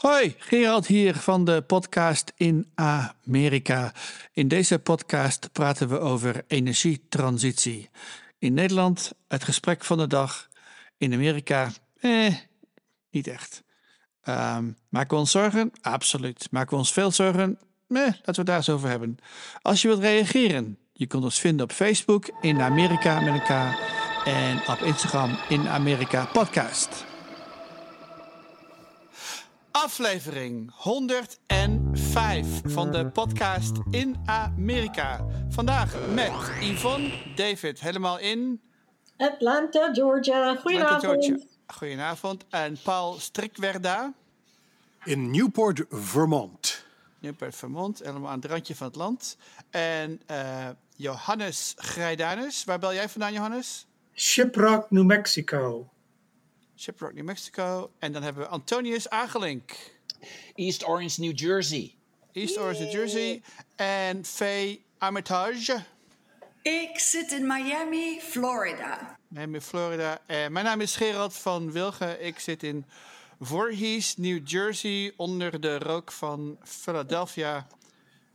Hoi, Gerald hier van de podcast in Amerika. In deze podcast praten we over energietransitie. In Nederland het gesprek van de dag. In Amerika, eh, niet echt. Um, maken we ons zorgen? Absoluut. Maken we ons veel zorgen? Eh, laten we het daar eens over hebben. Als je wilt reageren, je kunt ons vinden op Facebook in Amerika met elkaar en op Instagram in Amerika Podcast. Aflevering 105 van de podcast in Amerika. Vandaag met Yvonne David, helemaal in Atlanta, Georgia. Goedenavond. Goedenavond. En Paul Strikwerda. In Newport, Vermont. Newport, Vermont, helemaal aan het randje van het land. En uh, Johannes Grijdanus. Waar bel jij vandaan, Johannes? Shiprock, New Mexico. Shiprock, New Mexico. En dan hebben we Antonius Agelink. East Orange, New Jersey. East Orange, New Jersey. En Faye Armitage. Ik zit in Miami, Florida. Miami, Florida. Uh, mijn naam is Gerald van Wilgen. Ik zit in Voorhees, New Jersey, onder de rook van Philadelphia.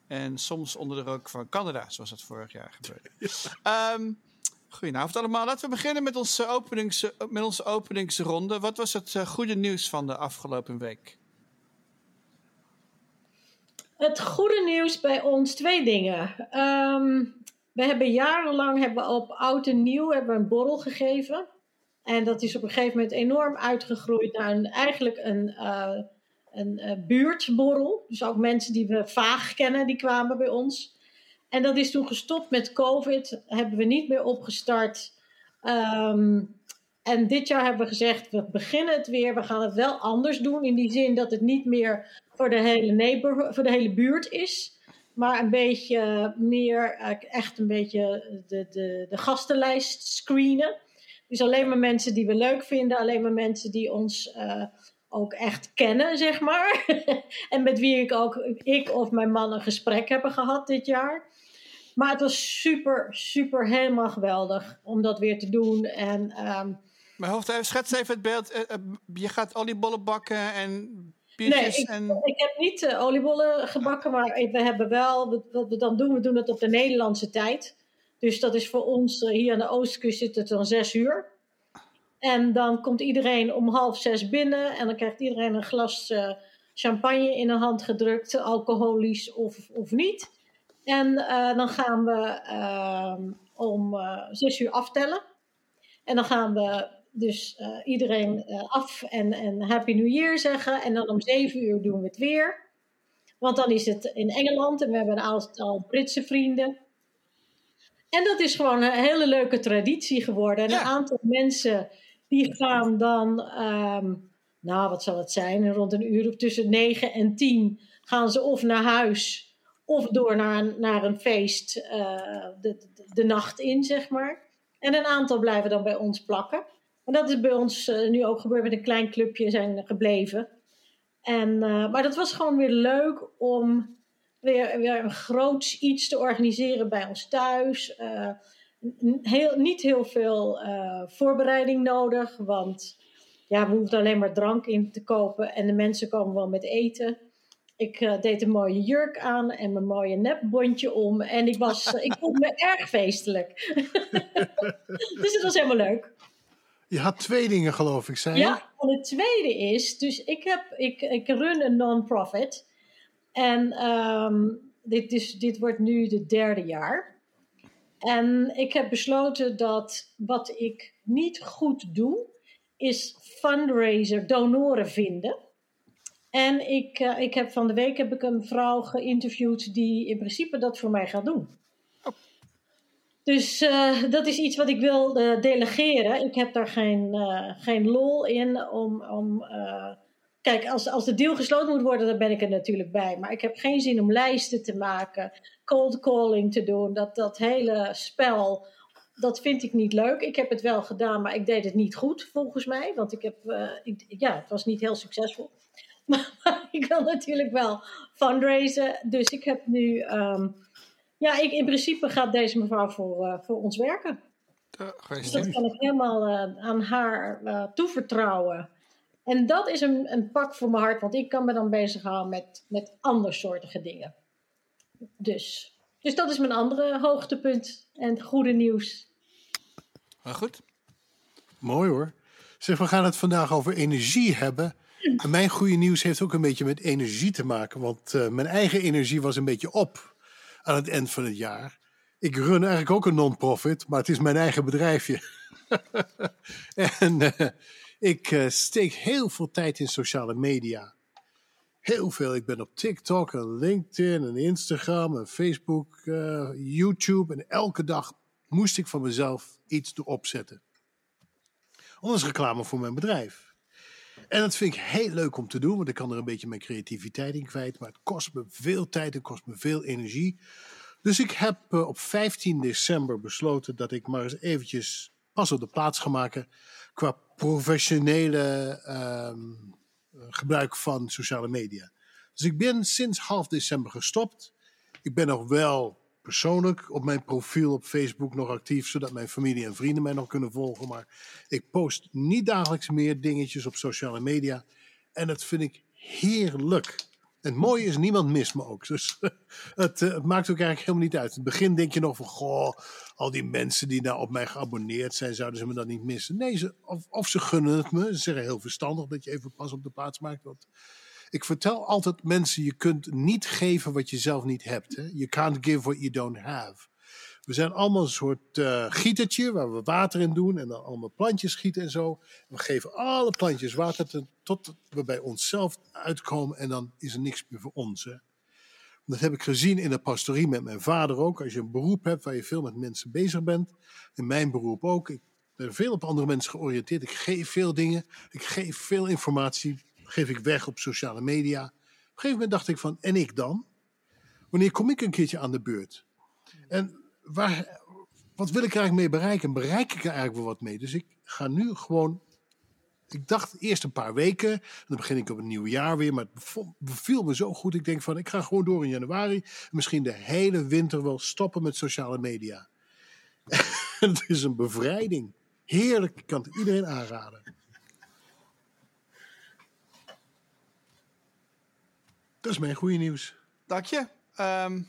En soms onder de rook van Canada, zoals dat vorig jaar gebeurde. Um, goedenavond allemaal. Laten we beginnen met onze, openings, met onze openingsronde. Wat was het uh, goede nieuws van de afgelopen week? Het goede nieuws bij ons, twee dingen. Um, we hebben jarenlang hebben we op oud en nieuw hebben we een borrel gegeven. En dat is op een gegeven moment enorm uitgegroeid naar eigenlijk een, een uh, buurtborrel. Dus ook mensen die we vaag kennen, die kwamen bij ons. En dat is toen gestopt met COVID. Hebben we niet meer opgestart. Um, en dit jaar hebben we gezegd, we beginnen het weer. We gaan het wel anders doen. In die zin dat het niet meer voor de hele, neighbor, voor de hele buurt is maar een beetje meer, echt een beetje de, de, de gastenlijst screenen. Dus alleen maar mensen die we leuk vinden, alleen maar mensen die ons uh, ook echt kennen, zeg maar. en met wie ik ook, ik of mijn man een gesprek hebben gehad dit jaar. Maar het was super, super helemaal geweldig om dat weer te doen. En, um, maar hoofd, schets even het beeld. Je gaat oliebollen bakken en Nee, ik, en... ik, heb niet uh, oliebollen gebakken, maar we hebben wel, wat we dan doen, we doen het op de Nederlandse tijd. Dus dat is voor ons, uh, hier aan de oostkust zit het dan zes uur. En dan komt iedereen om half zes binnen en dan krijgt iedereen een glas uh, champagne in de hand gedrukt, alcoholisch of, of niet. En dan gaan we ehm, om zes uur aftellen. En dan gaan we dus uh, iedereen af en, en Happy New Year zeggen. En dan om zeven uur doen we het weer. Want dan is het in Engeland en we hebben een aantal Britse vrienden. En dat is gewoon een hele leuke traditie geworden. En een aantal mensen die gaan dan, um, nou wat zal het zijn, rond een uur of tussen negen en tien gaan ze of naar huis of door naar, naar een feest uh, de, de, nacht in, zeg maar. En een aantal blijven dan bij ons plakken. En dat is bij ons uh, nu ook gebeurd met een klein clubje zijn gebleven. En, uh, maar dat was gewoon weer leuk om weer, weer een groots iets te organiseren bij ons thuis. Heel, niet heel veel voorbereiding nodig, want ja, we hoefden alleen maar drank in te kopen en de mensen komen wel met eten. Ik uh, deed een mooie jurk aan en mijn mooie nepbondje om. En ik, was, uh, ik vond me erg feestelijk. dus het was helemaal leuk. Je had twee dingen, geloof ik, zei Ja, en het tweede is, dus ik, heb, ik, ik run een non-profit. En um, dit, is, dit wordt nu het derde jaar. En ik heb besloten dat wat ik niet goed doe, is fundraiser, donoren vinden. En ik, uh, ik heb van de week heb ik een vrouw geïnterviewd die in principe dat voor mij gaat doen. Dus uh, dat is iets wat ik wil uh, delegeren. Ik heb daar geen, geen lol in om. om kijk, als, als de deal gesloten moet worden, dan ben ik er natuurlijk bij. Maar ik heb geen zin om lijsten te maken, cold calling te doen. Dat, dat hele spel, dat vind ik niet leuk. Ik heb het wel gedaan, maar ik deed het niet goed, volgens mij. Want ik heb, ik, ja, het was niet heel succesvol. Maar ik wil natuurlijk wel fundraisen. Dus ik heb nu. Um, ja, ik, in principe gaat deze mevrouw voor, uh, voor ons werken. Uh, dus dat kan ik helemaal uh, aan haar toevertrouwen. En dat is een, een pak voor mijn hart, want ik kan me dan bezighouden met, met andersoortige dingen. Dus, dus dat is mijn andere hoogtepunt en goede nieuws. Maar goed. Mooi hoor. Zeg, we gaan het vandaag over energie hebben. En mijn goede nieuws heeft ook een beetje met energie te maken. Want uh, mijn eigen energie was een beetje op aan het eind van het jaar. Ik run eigenlijk ook een non-profit, maar het is mijn eigen bedrijfje. en uh, ik uh, steek heel veel tijd in sociale media. Heel veel. Ik ben op TikTok en LinkedIn en Instagram en Facebook, YouTube. En elke dag moest ik van mezelf iets erop zetten. Anders reclame voor mijn bedrijf. En dat vind ik heel leuk om te doen, want ik kan er een beetje mijn creativiteit in kwijt. Maar het kost me veel tijd, het kost me veel energie. Dus ik heb uh, op 15 december besloten dat ik maar eens eventjes pas op de plaats ga maken qua professionele uh, gebruik van sociale media. Dus ik ben sinds half december gestopt. Ik ben nog wel persoonlijk op mijn profiel op Facebook nog actief, zodat mijn familie en vrienden mij nog kunnen volgen. Maar ik post niet dagelijks meer dingetjes op sociale media. En dat vind ik heerlijk. En het mooie is, niemand mist me ook. Dus het, het, maakt ook eigenlijk helemaal niet uit. In het begin denk je nog van, goh, al die mensen die nou op mij geabonneerd zijn, zouden ze me dan niet missen? Nee, ze, of, of ze gunnen het me. Ze zeggen heel verstandig dat je even pas op de plaats maakt. Want ik vertel altijd mensen, je kunt niet geven wat je zelf niet hebt. Hè? You can't give what you don't have. We zijn allemaal een soort uh, gietertje waar we water in doen en dan allemaal plantjes schieten en zo. We geven alle plantjes water tot we bij onszelf uitkomen en dan is er niks meer voor ons. Hè? Dat heb ik gezien in de pastorie met mijn vader ook. Als je een beroep hebt waar je veel met mensen bezig bent, in mijn beroep ook. Ik ben veel op andere mensen georiënteerd. Ik geef veel dingen, ik geef veel informatie geef ik weg op sociale media. Op een gegeven moment dacht ik van, en ik dan? Wanneer kom ik een keertje aan de beurt? En waar, wat wil ik er eigenlijk mee bereiken? Bereik ik er eigenlijk wel wat mee? Dus ik ga nu gewoon, ik dacht eerst een paar weken, dan begin ik op een nieuw jaar weer, maar het beviel me zo goed. Ik denk van, ik ga gewoon door in januari, misschien de hele winter wel stoppen met sociale media. het is een bevrijding. Heerlijk, ik kan het iedereen aanraden. Dat is mijn goede nieuws. Dank je. Um,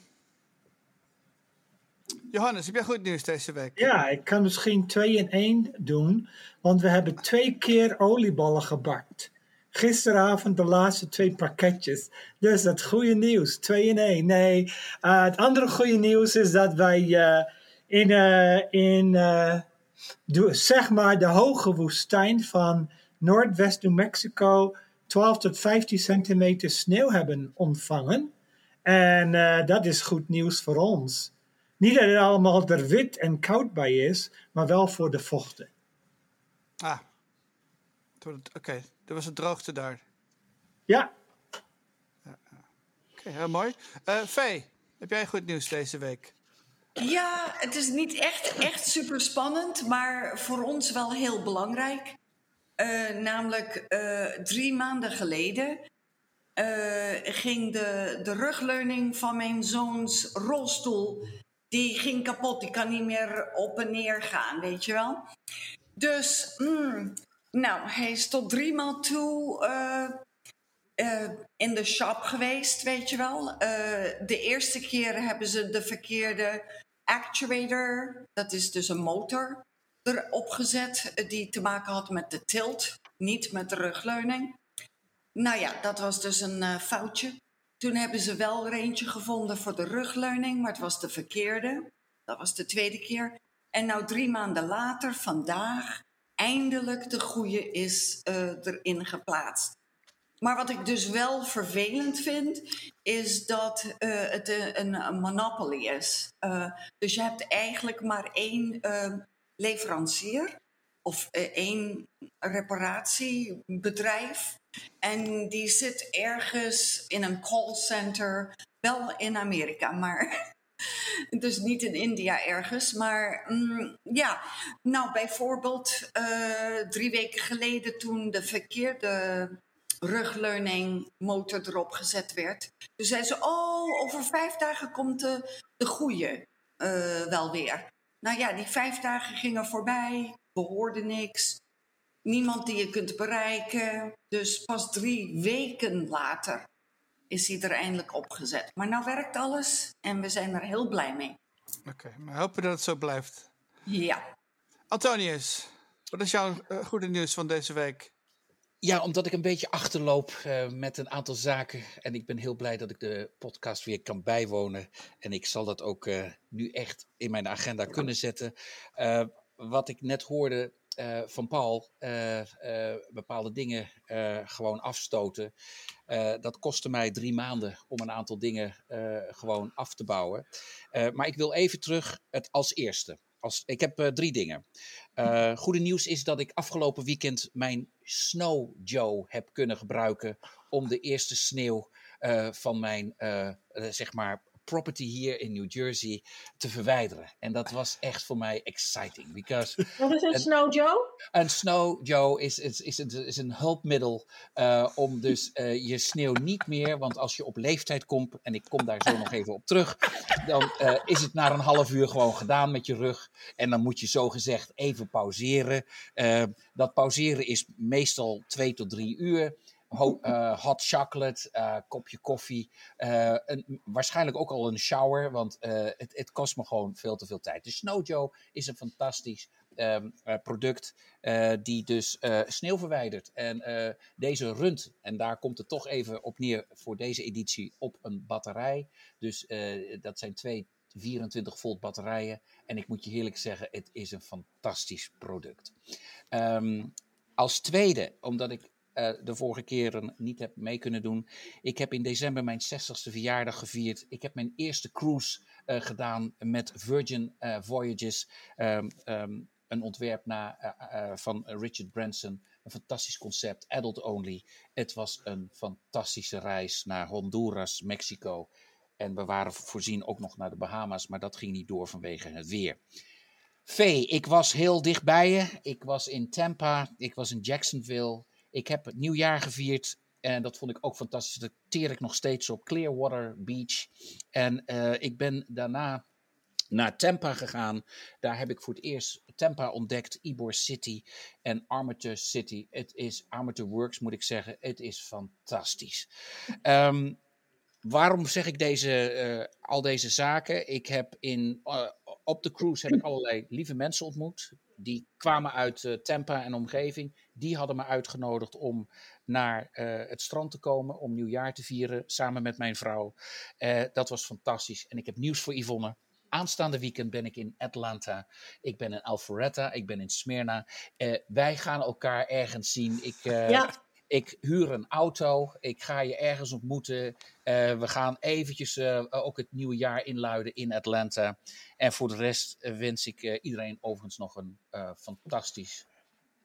Johannes, heb jij goed nieuws deze week? Ja, ik kan misschien twee in één doen, want we hebben twee keer olieballen gebakt. Gisteravond de laatste twee pakketjes. Dus dat goede nieuws, twee in één. Nee, uh, het andere goede nieuws is dat wij uh, in, uh, in zeg maar de hoge woestijn van Noordwest New Mexico 12 tot 15 centimeter sneeuw hebben ontvangen. En uh, dat is goed nieuws voor ons. Niet dat het allemaal er wit en koud bij is, maar wel voor de vochten. Ah, oké. Okay. Er was een droogte daar. Ja. ja. Oké, okay, heel mooi. Uh, Vee, heb jij goed nieuws deze week? Ja, het is niet echt, echt super spannend, maar voor ons wel heel belangrijk. Uh, namelijk uh, drie maanden geleden uh, ging de, de rugleuning van mijn zoons rolstoel, die ging kapot. Die kan niet meer op en neer gaan, weet je wel. Dus, mm, nou, hij is tot drie maal toe in de shop geweest, weet je wel. de eerste keer hebben ze de verkeerde actuator, dat is dus een motor, erop gezet die te maken had met de tilt, niet met de rugleuning. Nou ja, dat was dus een uh, foutje. Toen hebben ze wel er eentje gevonden voor de rugleuning, maar het was de verkeerde. Dat was de tweede keer. En nou drie maanden later, vandaag, eindelijk de goede is uh, erin geplaatst. Maar wat ik dus wel vervelend vind, is dat het een, monopoly is. Dus je hebt eigenlijk maar één leverancier of eh, één reparatiebedrijf. En die zit ergens in een callcenter, wel in Amerika, maar dus niet in India ergens. Maar mm, ja, nou bijvoorbeeld uh, drie weken geleden toen de verkeerde rugleuning motor erop gezet werd. Toen zei ze, oh, over vijf dagen komt de, de goede uh, wel weer. Nou ja, die vijf dagen gingen voorbij, we hoorden niks. Niemand die je kunt bereiken. Dus pas drie weken later is hij er eindelijk opgezet. Maar nou werkt alles en we zijn er heel blij mee. Oké, maar hopen dat het zo blijft. Ja. Antonius, wat is jouw uh, goede nieuws van deze week? Ja, omdat ik een beetje achterloop uh, met een aantal zaken. En ik ben heel blij dat ik de podcast weer kan bijwonen. En ik zal dat ook uh, nu echt in mijn agenda kunnen zetten. wat ik net hoorde van Paul bepaalde dingen gewoon afstoten. dat kostte mij drie maanden om een aantal dingen gewoon af te bouwen. maar ik wil even terug het als eerste. Als, ik heb drie dingen. goede nieuws is dat ik afgelopen weekend mijn Snow Joe heb kunnen gebruiken om de eerste sneeuw van mijn zeg maar property hier in New Jersey te verwijderen. En dat was echt voor mij exciting. Because Wat is een Snow Joe? Een Snow Joe is, is, is, is een hulpmiddel uh, om dus uh, je sneeuw niet meer, want als je op leeftijd komt, en ik kom daar zo nog even op terug, dan uh, is het na een half uur gewoon gedaan met je rug. En dan moet je zo gezegd even pauzeren. dat pauzeren is meestal twee tot drie uur uh, hot chocolate, uh, kopje koffie. Uh, een, waarschijnlijk ook al een shower, want het, het, kost me gewoon veel te veel tijd. De Snow Joe is een fantastisch um, product die dus sneeuw verwijdert. En deze runt, en daar komt het toch even op neer voor deze editie, op een batterij. Dus dat zijn twee 24 volt batterijen. En ik moet je heerlijk zeggen, het is een fantastisch product. Um, als tweede, omdat ik uh, de vorige keren niet heb mee kunnen doen. Ik heb in december mijn 60ste verjaardag gevierd. Ik heb mijn eerste cruise uh, gedaan met Virgin uh, Voyages. Um, um, een ontwerp na, van Richard Branson. Een fantastisch concept, adult only. Het was een fantastische reis naar Honduras, Mexico. En we waren voorzien ook nog naar de Bahama's, maar dat ging niet door vanwege het weer. Vee, ik was heel dichtbij je. Ik was in Tampa, ik was in Jacksonville. Ik heb het nieuwjaar gevierd en dat vond ik ook fantastisch. Dat teer ik nog steeds op Clearwater Beach. En uh, ik ben daarna naar Tampa gegaan. Daar heb ik voor het eerst Tampa ontdekt, Ybor City en Armature City. Het is Armature Works, moet ik zeggen. Het is fantastisch. Um, waarom zeg ik deze, uh, al deze zaken? Ik heb in, uh, op de cruise heb ik allerlei lieve mensen ontmoet. Die kwamen uit uh, Tampa en omgeving. Die hadden me uitgenodigd om naar het strand te komen. Om nieuwjaar te vieren samen met mijn vrouw. dat was fantastisch. En ik heb nieuws voor Yvonne. Aanstaande weekend ben ik in Atlanta. Ik ben in Alpharetta. Ik ben in Smyrna. wij gaan elkaar ergens zien. Ik, ja. Ik huur een auto. Ik ga je ergens ontmoeten. Uh, we gaan eventjes uh, ook het nieuwe jaar inluiden in Atlanta. En voor de rest uh, wens ik iedereen overigens nog een fantastisch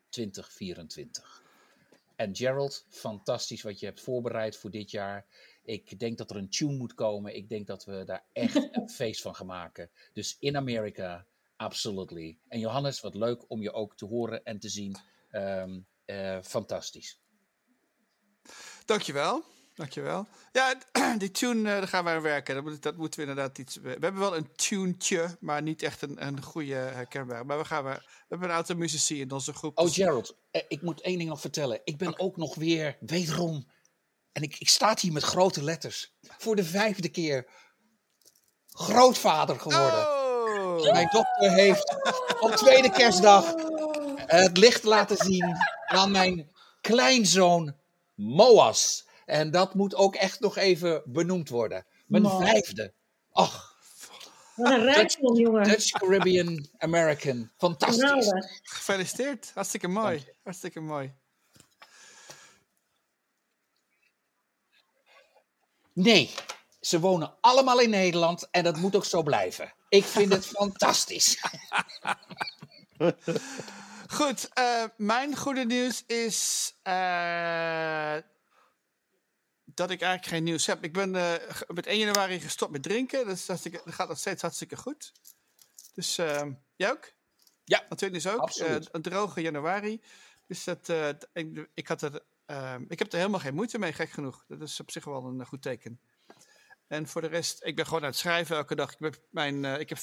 2024. En Gerald, fantastisch wat je hebt voorbereid voor dit jaar. Ik denk dat er een tune moet komen. Ik denk dat we daar echt een feest van gaan maken. Dus in Amerika, absolutely. En Johannes, wat leuk om je ook te horen en te zien. Um, fantastisch. Dankjewel. Dankjewel. Ja, die tune, uh, daar gaan wij aan werken. Dat, moet, dat moeten we inderdaad iets... We hebben wel een tunetje, maar niet echt een, een goede herkenbare. Maar we, gaan, we, we hebben een aantal muzici in onze groep. Oh, Gerald, eh, ik moet één ding nog vertellen. Ik ben okay. ook nog weer, wederom... En ik, ik sta hier met grote letters. Voor de vijfde keer grootvader geworden. Oh. Mijn dochter heeft op tweede kerstdag het licht laten zien aan mijn kleinzoon Moas. En dat moet ook echt nog even benoemd worden. Mijn vijfde. Ach. Wat een rijkdom, jongen. Dutch Caribbean American. Fantastisch. Geweldig. Gefeliciteerd. Hartstikke mooi. Hartstikke mooi. Nee, ze wonen allemaal in Nederland en dat moet ook zo blijven. Ik vind het fantastisch. Goed, uh, mijn goede nieuws is uh, dat ik eigenlijk geen nieuws heb. Ik ben uh, met 1 januari gestopt met drinken. Dus dat gaat nog steeds hartstikke goed. Dus jij ook? Ja, natuurlijk ook. absoluut. een droge januari. Dus dat, ik, ik, had er, ik heb er helemaal geen moeite mee, gek genoeg. Dat is op zich wel een goed teken. En voor de rest, ik ben gewoon aan het schrijven elke dag. Ik, ben mijn, ik heb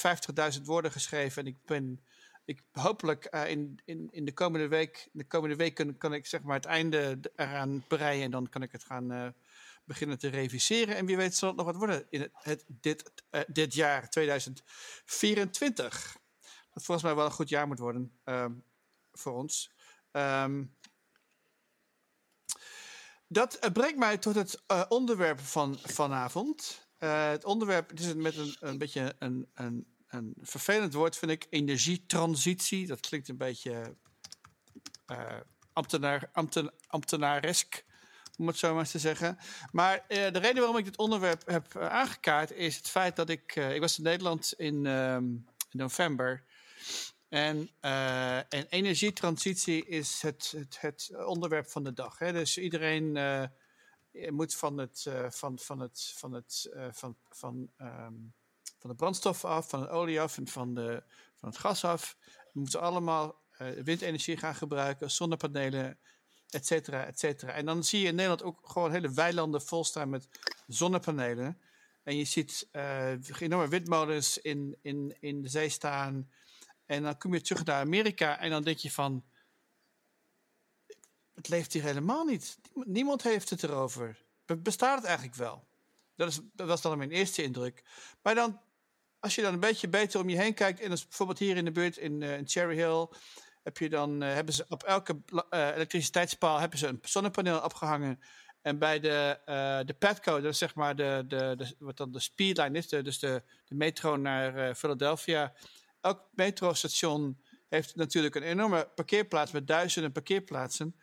50.000 woorden geschreven en ik ben ik hopelijk in, in, in de komende week, de komende weken kan ik zeg maar het einde eraan bereiden en dan kan ik het gaan beginnen te reviseren. En wie weet zal het nog wat worden in het, dit, dit jaar 2024. Dat volgens mij wel een goed jaar moet worden ehm, voor ons. Um, dat brengt mij tot het onderwerp van vanavond. Het onderwerp het is met een, een beetje een, een, een vervelend woord, vind ik. Energietransitie. Dat klinkt een beetje uh, ambtenaresk, om het zo maar eens te zeggen. Maar de reden waarom ik dit onderwerp heb aangekaart is het feit dat ik. ik was in Nederland in, ehm, november. En, en energietransitie is het, het, het, onderwerp van de dag. Hè? Dus iedereen moet van het, van, van het, van het, van, van, um, van de brandstof af, van de olie af en van, de, van het gas af. We moeten allemaal windenergie gaan gebruiken, zonnepanelen, et cetera, et cetera. En dan zie je in Nederland ook gewoon hele weilanden volstaan met zonnepanelen. En je ziet enorme windmolens in, in, in de zee staan. En dan kom je terug naar Amerika en dan denk je van, het leeft hier helemaal niet. Niemand heeft het erover. Bestaat het eigenlijk wel? Dat, is, dat was dan mijn eerste indruk. Maar dan, als je dan een beetje beter om je heen kijkt, en dus bijvoorbeeld hier in de buurt in, in Cherry Hill, heb je dan, uh, hebben ze op elke uh, elektriciteitspaal hebben ze een zonnepaneel opgehangen. En bij de, de Petco, dat is zeg maar de, de, de, wat dan de speedline is, dus de, de metro naar Philadelphia, elk metrostation heeft natuurlijk een enorme parkeerplaats met duizenden parkeerplaatsen.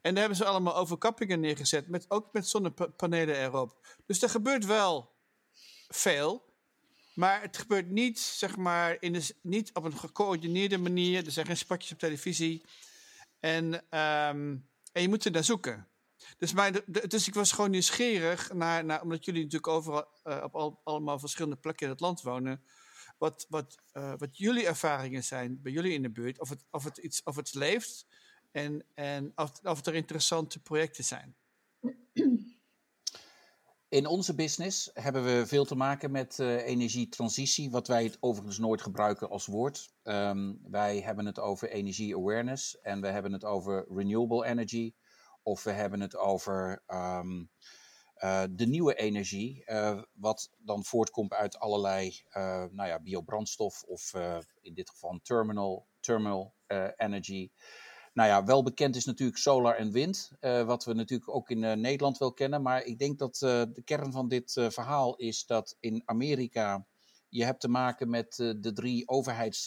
En daar hebben ze allemaal overkappingen neergezet, met, ook met zonnepanelen erop. Dus er gebeurt wel veel, maar het gebeurt niet, zeg maar, in de, niet op een gecoördineerde manier. Er zijn geen spotjes op televisie. En, um, en je moet er naar zoeken. Dus, maar dus ik was gewoon nieuwsgierig, naar, naar, omdat jullie natuurlijk overal uh, op al, allemaal verschillende plekken in het land wonen wat, wat, uh, wat jullie ervaringen zijn bij jullie in de buurt. Of het, of het, iets, of het leeft en, en of, of er interessante projecten zijn. In onze business hebben we veel te maken met uh, energietransitie, wat wij het overigens nooit gebruiken als woord. Um, wij hebben het over energie awareness en we hebben het over renewable energy. Of we hebben het over um, uh, de nieuwe energie, uh, wat dan voortkomt uit allerlei nou ja, biobrandstof of in dit geval terminal, terminal energy. Nou ja, wel bekend is natuurlijk solar en wind, wat we natuurlijk ook in Nederland wel kennen. Maar ik denk dat de kern van dit verhaal is dat in Amerika je hebt te maken met de drie overheids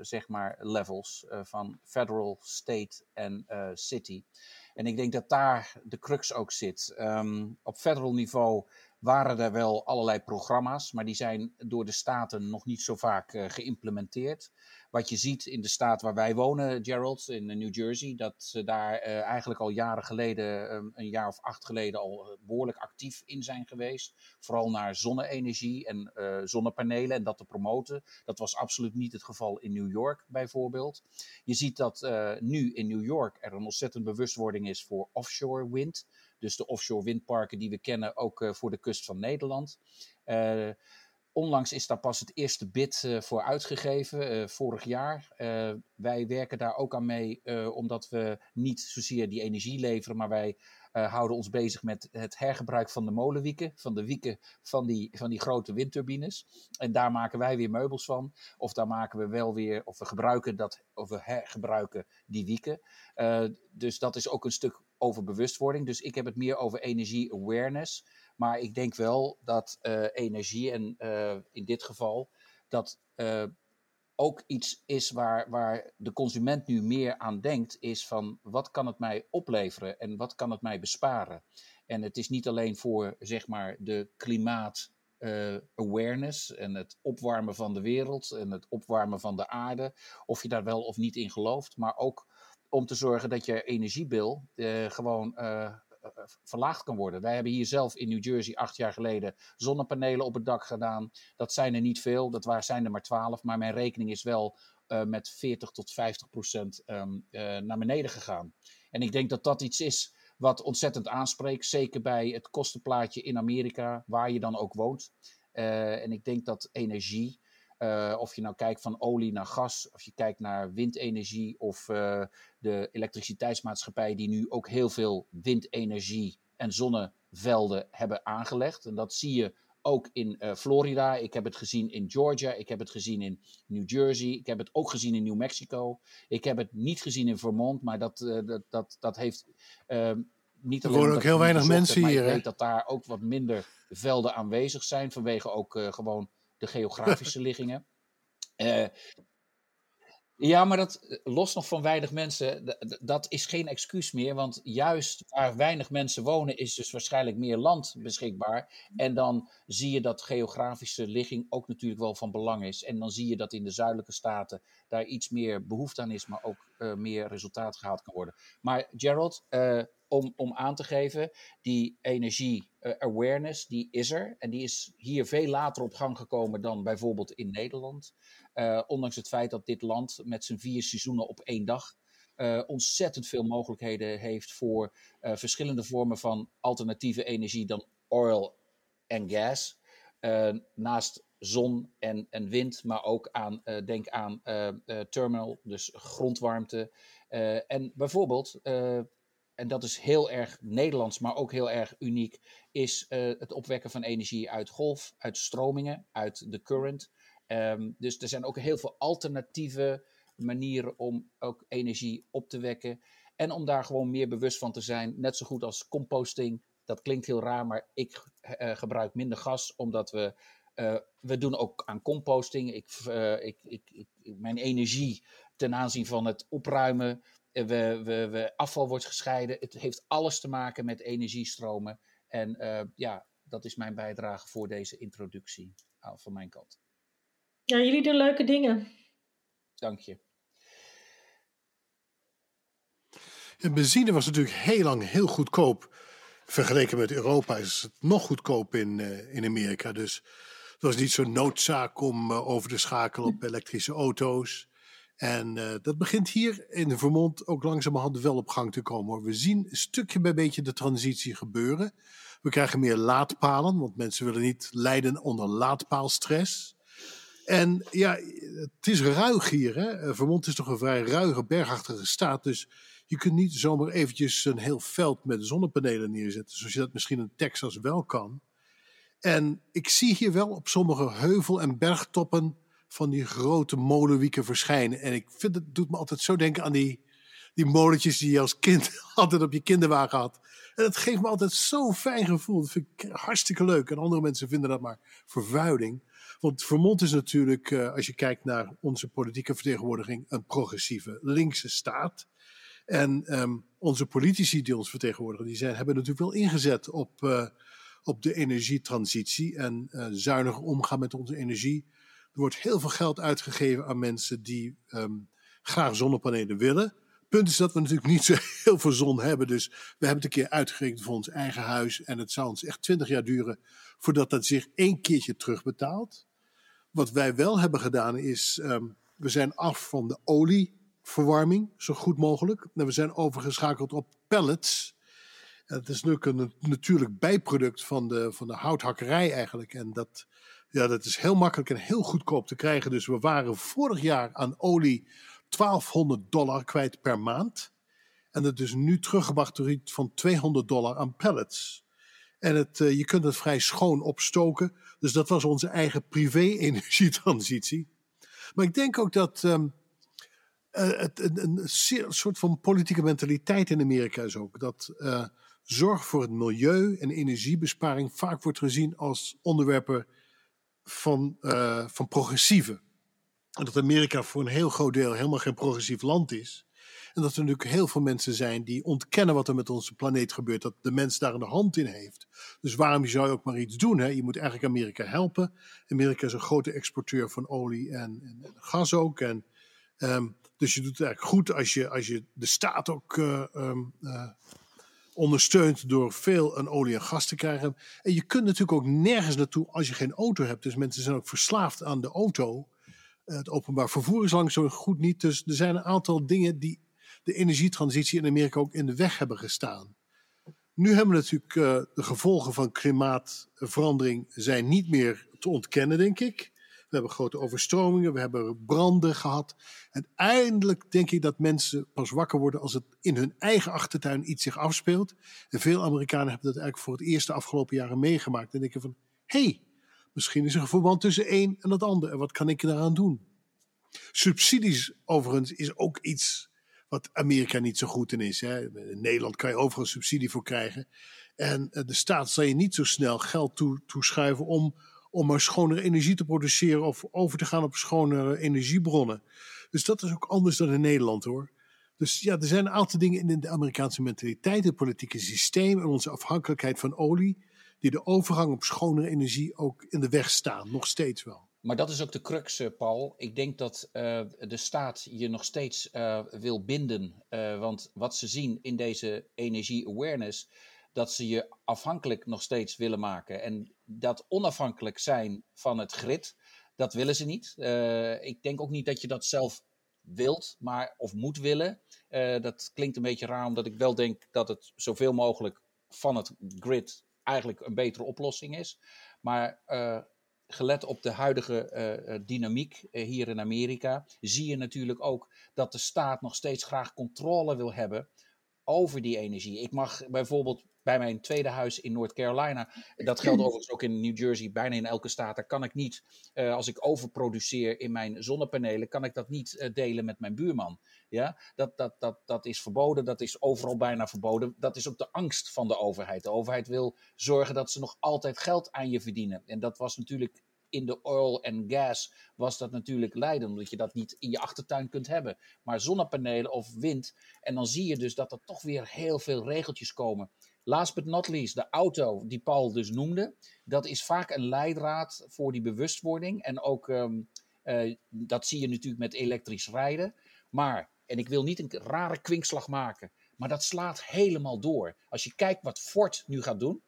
zeg maar, levels van federal, state en city. En ik denk dat daar de crux ook zit. Um, op federal niveau waren er wel allerlei programma's, maar die zijn door de staten nog niet zo vaak geïmplementeerd wat je ziet in de staat waar wij wonen, Gerald, in New Jersey, dat ze daar uh, eigenlijk al jaren geleden, um, een jaar of acht geleden, al uh, behoorlijk actief in zijn geweest. Vooral naar zonne-energie en uh, zonnepanelen en dat te promoten. Dat was absoluut niet het geval in New York bijvoorbeeld. Je ziet dat nu in New York er een ontzettend bewustwording is voor offshore wind. Dus de offshore windparken die we kennen ook voor de kust van Nederland. Onlangs is daar pas het eerste bid uh, voor uitgegeven, uh, vorig jaar. Uh, wij werken daar ook aan mee, omdat we niet zozeer die energie leveren, maar wij houden ons bezig met het hergebruik van de molenwieken, van de wieken van die, van die grote windturbines. En daar maken wij weer meubels van. Of daar maken we wel weer, of we gebruiken dat, of we hergebruiken die wieken. dus dat is ook een stuk over bewustwording. Dus ik heb het meer over energie awareness. Maar ik denk wel dat uh, energie, en uh, in dit geval, dat uh, ook iets is waar, waar de consument nu meer aan denkt, is van wat kan het mij opleveren en wat kan het mij besparen. En het is niet alleen voor zeg maar de klimaat awareness en het opwarmen van de wereld en het opwarmen van de aarde, of je daar wel of niet in gelooft, maar ook om te zorgen dat je energiebil gewoon eh, verlaagd kan worden. Wij hebben hier zelf in New Jersey acht jaar geleden zonnepanelen op het dak gedaan. Dat zijn er niet veel, dat zijn er maar twaalf. Maar mijn rekening is wel uh, met 40 tot 50 procent um, uh, naar beneden gegaan. En ik denk dat dat iets is wat ontzettend aanspreekt. Zeker bij het kostenplaatje in Amerika, waar je dan ook woont. Uh, en ik denk dat energie Uh, of je nou kijkt van olie naar gas, of je kijkt naar windenergie of uh, de elektriciteitsmaatschappij die nu ook heel veel windenergie en zonnevelden hebben aangelegd. En dat zie je ook in uh, Florida. Ik heb het gezien in Georgia. Ik heb het gezien in New Jersey. Ik heb het ook gezien in New Mexico. Ik heb het niet gezien in Vermont, maar dat, dat, dat, dat heeft niet alleen. Er wonen ook heel weinig mensen hier. Ik weet dat daar ook wat minder velden aanwezig zijn vanwege ook gewoon de geografische liggingen. Uh, ja, maar dat, eh, los nog van weinig mensen, dat is geen excuus meer. Want juist waar weinig mensen wonen, is dus waarschijnlijk meer land beschikbaar. En dan zie je dat geografische ligging ook natuurlijk wel van belang is. En dan zie je dat in de zuidelijke staten daar iets meer behoefte aan is, maar ook uh, meer resultaat gehaald kan worden. Maar Gerald, om, om aan te geven, die energie uh, awareness, die is er. En die is hier veel later op gang gekomen dan bijvoorbeeld in Nederland. Uh, ondanks het feit dat dit land met zijn vier seizoenen op één dag uh, ontzettend veel mogelijkheden heeft voor verschillende vormen van alternatieve energie dan oil en gas. naast zon en, en wind, maar ook aan, denk aan terminal, dus grondwarmte. en bijvoorbeeld en dat is heel erg Nederlands, maar ook heel erg uniek, is uh, het opwekken van energie uit golf, uit stromingen, uit de current. Um, dus er zijn ook heel veel alternatieve manieren om ook energie op te wekken. En om daar gewoon meer bewust van te zijn. Net zo goed als composting. Dat klinkt heel raar, maar ik uh, gebruik minder gas, omdat we. We doen ook aan composting. Ik, ik, ik, mijn energie ten aanzien van het opruimen we, we, we, afval wordt gescheiden. Het heeft alles te maken met energiestromen. En uh, ja, dat is mijn bijdrage voor deze introductie uh, van mijn kant. Ja, jullie doen leuke dingen. Dank je. Ja, benzine was natuurlijk heel lang heel goedkoop. Vergeleken met Europa is het nog goedkoop in, uh, in Amerika. Dus het was niet zo'n noodzaak om over te schakelen op elektrische auto's. En uh, dat begint hier in Vermont ook langzamerhand wel op gang te komen. We zien stukje bij beetje de transitie gebeuren. We krijgen meer laadpalen, want mensen willen niet lijden onder laadpaalstress. En ja, het is ruig hier. Hè? Eh, Vermont is toch een vrij ruige, bergachtige staat. Dus je kunt niet zomaar eventjes een heel veld met zonnepanelen neerzetten. Zoals je dat misschien in Texas wel kan. En ik zie hier wel op sommige heuvel- en bergtoppen van die grote molenwieken verschijnen. En ik vind het doet me altijd zo denken aan die, die molentjes die je als kind altijd op je kinderwagen had. En dat geeft me altijd zo'n fijn gevoel. Dat vind ik hartstikke leuk. En andere mensen vinden dat maar vervuiling. Want Vermont is natuurlijk, uh, als je kijkt naar onze politieke vertegenwoordiging, een progressieve linkse staat. En um, onze politici die ons vertegenwoordigen, die zijn, hebben natuurlijk wel ingezet op, uh, op de energietransitie en uh, zuinig omgaan met onze energie. Er wordt heel veel geld uitgegeven aan mensen die um, graag zonnepanelen willen. Punt is dat we natuurlijk niet zo heel veel zon hebben. Dus we hebben het een keer uitgerekend voor ons eigen huis. En het zou ons echt twintig jaar duren voordat dat zich één keertje terugbetaalt. Wat wij wel hebben gedaan is, um, we zijn af van de olieverwarming, zo goed mogelijk. En we zijn overgeschakeld op pellets. Dat is natuurlijk een natuurlijk bijproduct van de, van de houthakkerij eigenlijk. En dat ja, dat is heel makkelijk en heel goedkoop te krijgen. Dus we waren vorig jaar aan olie 1200 dollar kwijt per maand. En dat is nu teruggebracht door iets van 200 dollar aan pellets. En het, uh, je kunt het vrij schoon opstoken. Dus dat was onze eigen privé-energietransitie. Maar ik denk ook dat um, uh, het een, een, soort van politieke mentaliteit in Amerika is ook. Dat uh, zorg voor het milieu en energiebesparing vaak wordt gezien als onderwerpen van, uh, van progressieve. En dat Amerika voor een heel groot deel helemaal geen progressief land is. En dat er natuurlijk heel veel mensen zijn die ontkennen wat er met onze planeet gebeurt. Dat de mens daar een hand in heeft. Dus waarom zou je ook maar iets doen? Hè? Je moet eigenlijk Amerika helpen. Amerika is een grote exporteur van olie en, en, gas ook. En, um, dus je doet het eigenlijk goed als je, als je de staat ook uh, um, uh, ondersteund door veel aan olie en gas te krijgen. En je kunt natuurlijk ook nergens naartoe als je geen auto hebt. Dus mensen zijn ook verslaafd aan de auto. Eh, het openbaar vervoer is lang zo goed niet. Dus er zijn een aantal dingen die de energietransitie in Amerika ook in de weg hebben gestaan. Nu hebben we natuurlijk uh, de gevolgen van klimaatverandering zijn niet meer te ontkennen, denk ik. We hebben grote overstromingen, we hebben branden gehad. En eindelijk denk ik dat mensen pas wakker worden als het in hun eigen achtertuin iets zich afspeelt. En veel Amerikanen hebben dat eigenlijk voor het eerst de afgelopen jaren meegemaakt. En denken van, hé, hey, misschien is er een verband tussen een en het ander. En wat kan ik daaraan doen? Subsidies overigens is ook iets wat Amerika niet zo goed in is. Hè. In Nederland kan je overal subsidie voor krijgen. En eh, de staat zal je niet zo snel geld toe, toeschuiven om, om maar schonere energie te produceren of over te gaan op schonere energiebronnen. Dus dat is ook anders dan in Nederland hoor. Dus ja, er zijn een aantal dingen in de Amerikaanse mentaliteit, het politieke systeem en onze afhankelijkheid van olie, die de overgang op schonere energie ook in de weg staan, nog steeds wel. Maar dat is ook de crux, eh, Paul. Ik denk dat uh, de staat je nog steeds uh, wil binden. want wat ze zien in deze energie awareness, dat ze je afhankelijk nog steeds willen maken. En dat onafhankelijk zijn van het grid, dat willen ze niet. ik denk ook niet dat je dat zelf wilt, maar of moet willen. dat klinkt een beetje raar, omdat ik wel denk dat het zoveel mogelijk van het grid eigenlijk een betere oplossing is. Maar gelet op de huidige dynamiek hier in Amerika, zie je natuurlijk ook dat de staat nog steeds graag controle wil hebben over die energie. Ik mag bijvoorbeeld bij mijn tweede huis in North Carolina, dat geldt overigens ook in New Jersey, bijna in elke staat, daar kan ik niet, uh, als ik overproduceer in mijn zonnepanelen, kan ik dat niet uh, delen met mijn buurman. Ja, dat, dat, dat, dat is verboden, dat is overal bijna verboden. Dat is ook de angst van de overheid. De overheid wil zorgen dat ze nog altijd geld aan je verdienen. En dat was natuurlijk in de oil en gas was dat natuurlijk lijden, omdat je dat niet in je achtertuin kunt hebben. Maar zonnepanelen of wind, en dan zie je dus dat er toch weer heel veel regeltjes komen. Last but not least, de auto die Paul dus noemde, dat is vaak een leidraad voor die bewustwording. En ook, um, uh, dat zie je natuurlijk met elektrisch rijden. Maar, en ik wil niet een rare kwinkslag maken, maar dat slaat helemaal door. Als je kijkt wat Ford nu gaat doen,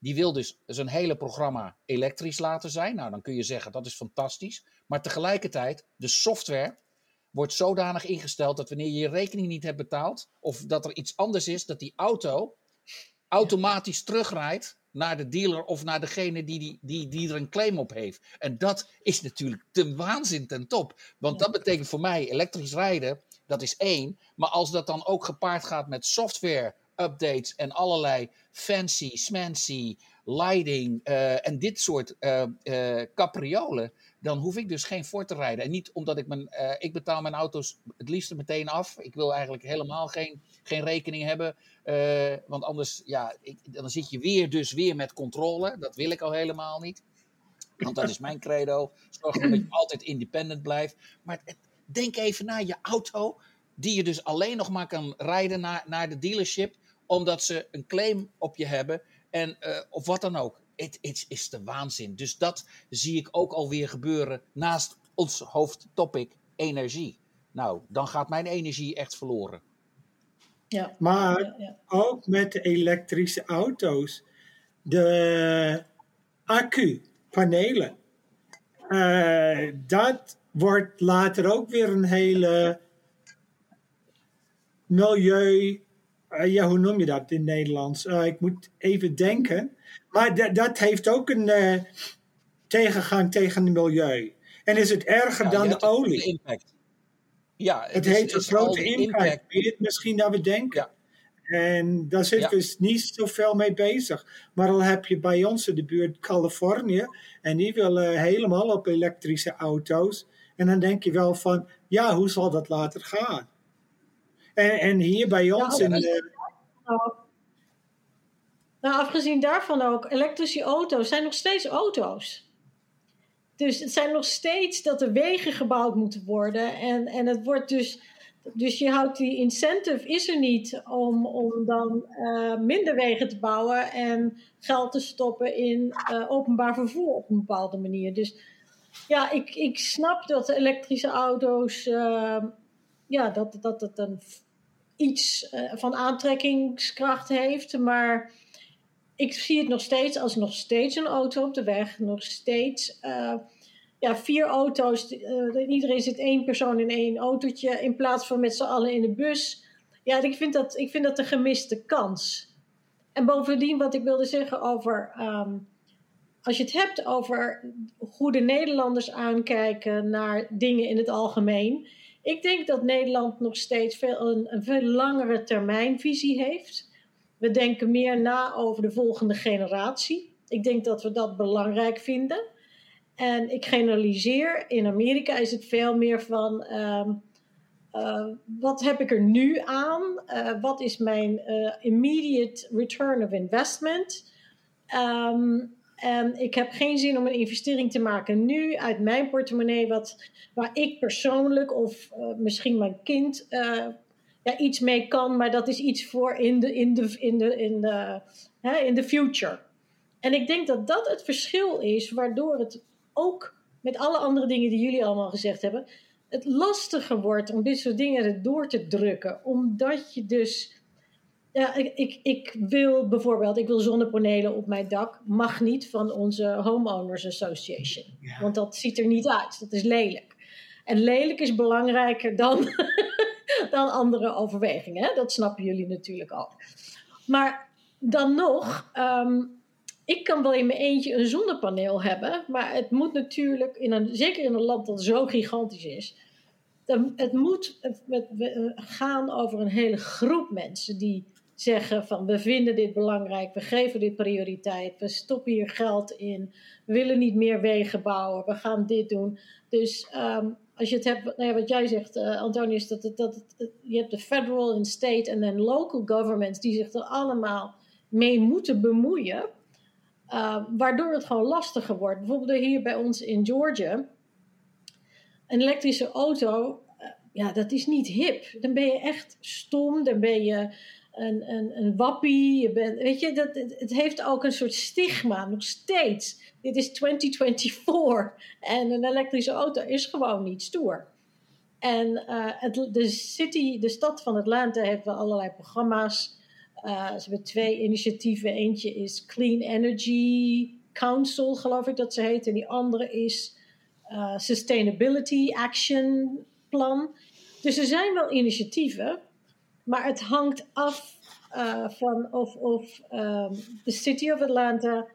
die wil dus zijn hele programma elektrisch laten zijn. Nou, dan kun je zeggen dat is fantastisch. Maar tegelijkertijd, de software wordt zodanig ingesteld dat wanneer je je rekening niet hebt betaald, of dat er iets anders is, dat die auto automatisch terugrijdt naar de dealer of naar degene die, die, die, die er een claim op heeft. En dat is natuurlijk ten waanzin ten top. Want dat betekent voor mij elektrisch rijden, dat is één. Maar als dat dan ook gepaard gaat met software updates en allerlei fancy, smancy, lighting uh, en dit soort uh, uh, capriolen, dan hoef ik dus geen Ford te rijden. En niet omdat ik mijn, ik betaal mijn auto's het liefst meteen af. Ik wil eigenlijk helemaal geen, geen rekening hebben, want anders, ja, ik, dan zit je weer dus weer met controle. Dat wil ik al helemaal niet. Want dat is mijn credo. Zorg dat je altijd independent blijft. Maar denk even naar je auto, die je dus alleen nog maar kan rijden naar, naar de dealership omdat ze een claim op je hebben en, uh, of wat dan ook. Het, het is de waanzin. Dus dat zie ik ook alweer gebeuren naast ons hoofdtopic energie. Nou, dan gaat mijn energie echt verloren. Ja. Maar ja, ja. ook met de elektrische auto's. De accupanelen. Uh, dat wordt later ook weer een hele milieu uh, ja, hoe noem je dat in Nederlands? Uh, ik moet even denken. Maar dat heeft ook een uh, tegengang tegen het milieu. En is het erger ja, dan de olie? Impact. Ja, het, het is, heeft een grote impact. impact. Meer misschien dan we denken. Ja. En daar zitten ja. we dus niet zoveel mee bezig. Maar al heb je bij ons in de buurt Californië. En die willen helemaal op elektrische auto's. En dan denk je wel van, ja, hoe zal dat later gaan? En, en hier bij ons nou, in de... Nou, afgezien daarvan ook, elektrische auto's zijn nog steeds auto's. Dus het zijn nog steeds dat er wegen gebouwd moeten worden. En, en het wordt dus. Dus je houdt die incentive is er niet om, om dan uh, minder wegen te bouwen en geld te stoppen in uh, openbaar vervoer op een bepaalde manier. Dus ja, ik, ik snap dat elektrische auto's. Uh, ja, dat, dat het een iets uh, van aantrekkingskracht heeft. Maar ik zie het nog steeds als nog steeds een auto op de weg. Nog steeds uh, ja, vier auto's. Uh, iedereen zit één persoon in één autootje. In plaats van met z'n allen in de bus. Ja, ik vind dat, ik vind dat een gemiste kans. En bovendien, wat ik wilde zeggen over um, als je het hebt over hoe de Nederlanders aankijken naar dingen in het algemeen. Ik denk dat Nederland nog steeds veel, een, veel langere termijnvisie heeft. We denken meer na over de volgende generatie. Ik denk dat we dat belangrijk vinden. En ik generaliseer. In Amerika is het veel meer van. ehm, eh, wat heb ik er nu aan? Eh, wat is mijn eh, immediate return of investment? Ehm, en ik heb geen zin om een investering te maken nu uit mijn portemonnee, wat, waar ik persoonlijk of eh, misschien mijn kind eh, ja, iets mee kan, maar dat is iets voor in de, in de, in de, in de, hè, in de future. En ik denk dat dat het verschil is, waardoor het ook met alle andere dingen die jullie allemaal gezegd hebben, het lastiger wordt om dit soort dingen erdoor te drukken. Omdat je dus. Ja, ik, ik, ik wil bijvoorbeeld, ik wil zonnepanelen op mijn dak. Mag niet van onze Homeowners Association. Ja. Want dat ziet er niet uit. Dat is lelijk. En lelijk is belangrijker dan, dan andere overwegingen. Hè? Dat snappen jullie natuurlijk ook. Maar dan nog, ehm, ik kan wel in mijn eentje een zonnepaneel hebben, maar het moet natuurlijk, in een, zeker in een land dat zo gigantisch is, het moet gaan over een hele groep mensen die zeggen van we vinden dit belangrijk, we geven dit prioriteit, we stoppen hier geld in, we willen niet meer wegen bouwen, we gaan dit doen. Dus ehm, als je het hebt, nou ja, wat jij zegt, eh Antonius, dat, dat het, je hebt de federal en state en dan local governments die zich er allemaal mee moeten bemoeien. Uh, waardoor het gewoon lastiger wordt. Bijvoorbeeld hier bij ons in Georgia. Een elektrische auto, uh, ja, dat is niet hip. Dan ben je echt stom, dan ben je een, een, wappie. Je bent, weet je, dat, het, heeft ook een soort stigma, nog steeds. Dit is 2024 en een elektrische auto is gewoon niet stoer. En het, de city, de stad van Atlanta heeft wel allerlei programma's. Uh, ze hebben twee initiatieven. Eentje is Clean Energy Council, geloof ik dat ze heet. En die andere is uh, Sustainability Action Plan. Dus er zijn wel initiatieven, maar het hangt af uh, van of, of um, de City of Atlanta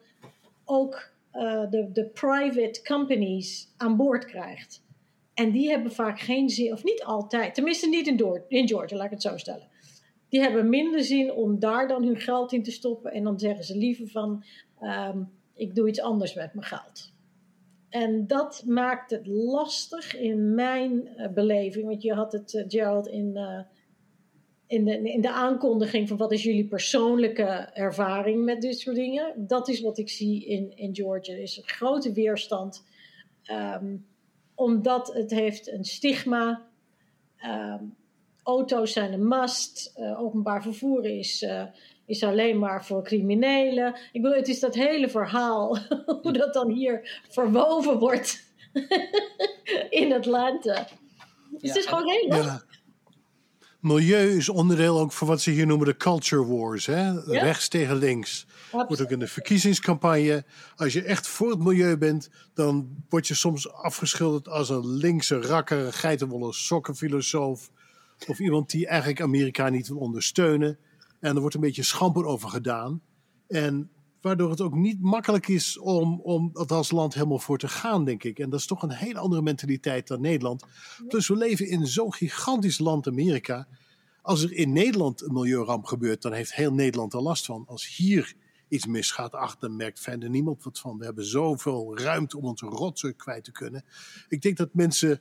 ook uh, de, de private companies aan boord krijgt. En die hebben vaak geen zin, of niet altijd, tenminste niet in, Door in Georgia, laat ik het zo stellen die hebben minder zin om daar dan hun geld in te stoppen. En dan zeggen ze liever van, um, ik doe iets anders met mijn geld. En dat maakt het lastig in mijn uh, beleving. Want je had het, Gerald, in, in, de, in de aankondiging van wat is jullie persoonlijke ervaring met dit soort dingen. Dat is wat ik zie in, in Georgia. Er is een grote weerstand. Um, omdat het heeft een stigma um, auto's zijn een must. Uh, openbaar vervoer is, uh, is alleen maar voor criminelen. Ik bedoel, het is dat hele verhaal, hoe dat dan hier verwoven wordt in Atlanta. Dus ja, het is gewoon heel lastig. Ja. Milieu is onderdeel ook van wat ze hier noemen de culture wars. Hè? Ja? Rechts tegen links. Absoluut. Wordt ook in de verkiezingscampagne. Als je echt voor het milieu bent, dan word je soms afgeschilderd als een linkse rakker, geitenwolle sokkenfilosoof. Of iemand die eigenlijk Amerika niet wil ondersteunen. En er wordt een beetje schamper over gedaan. En waardoor het ook niet makkelijk is om, om het als land helemaal voor te gaan, denk ik. En dat is toch een hele andere mentaliteit dan Nederland. Plus we leven in zo'n gigantisch land Amerika. Als er in Nederland een milieuramp gebeurt, dan heeft heel Nederland er last van. Als hier iets misgaat, ach, dan merkt verder niemand wat van. We hebben zoveel ruimte om onze rotzooi kwijt te kunnen. Ik denk dat mensen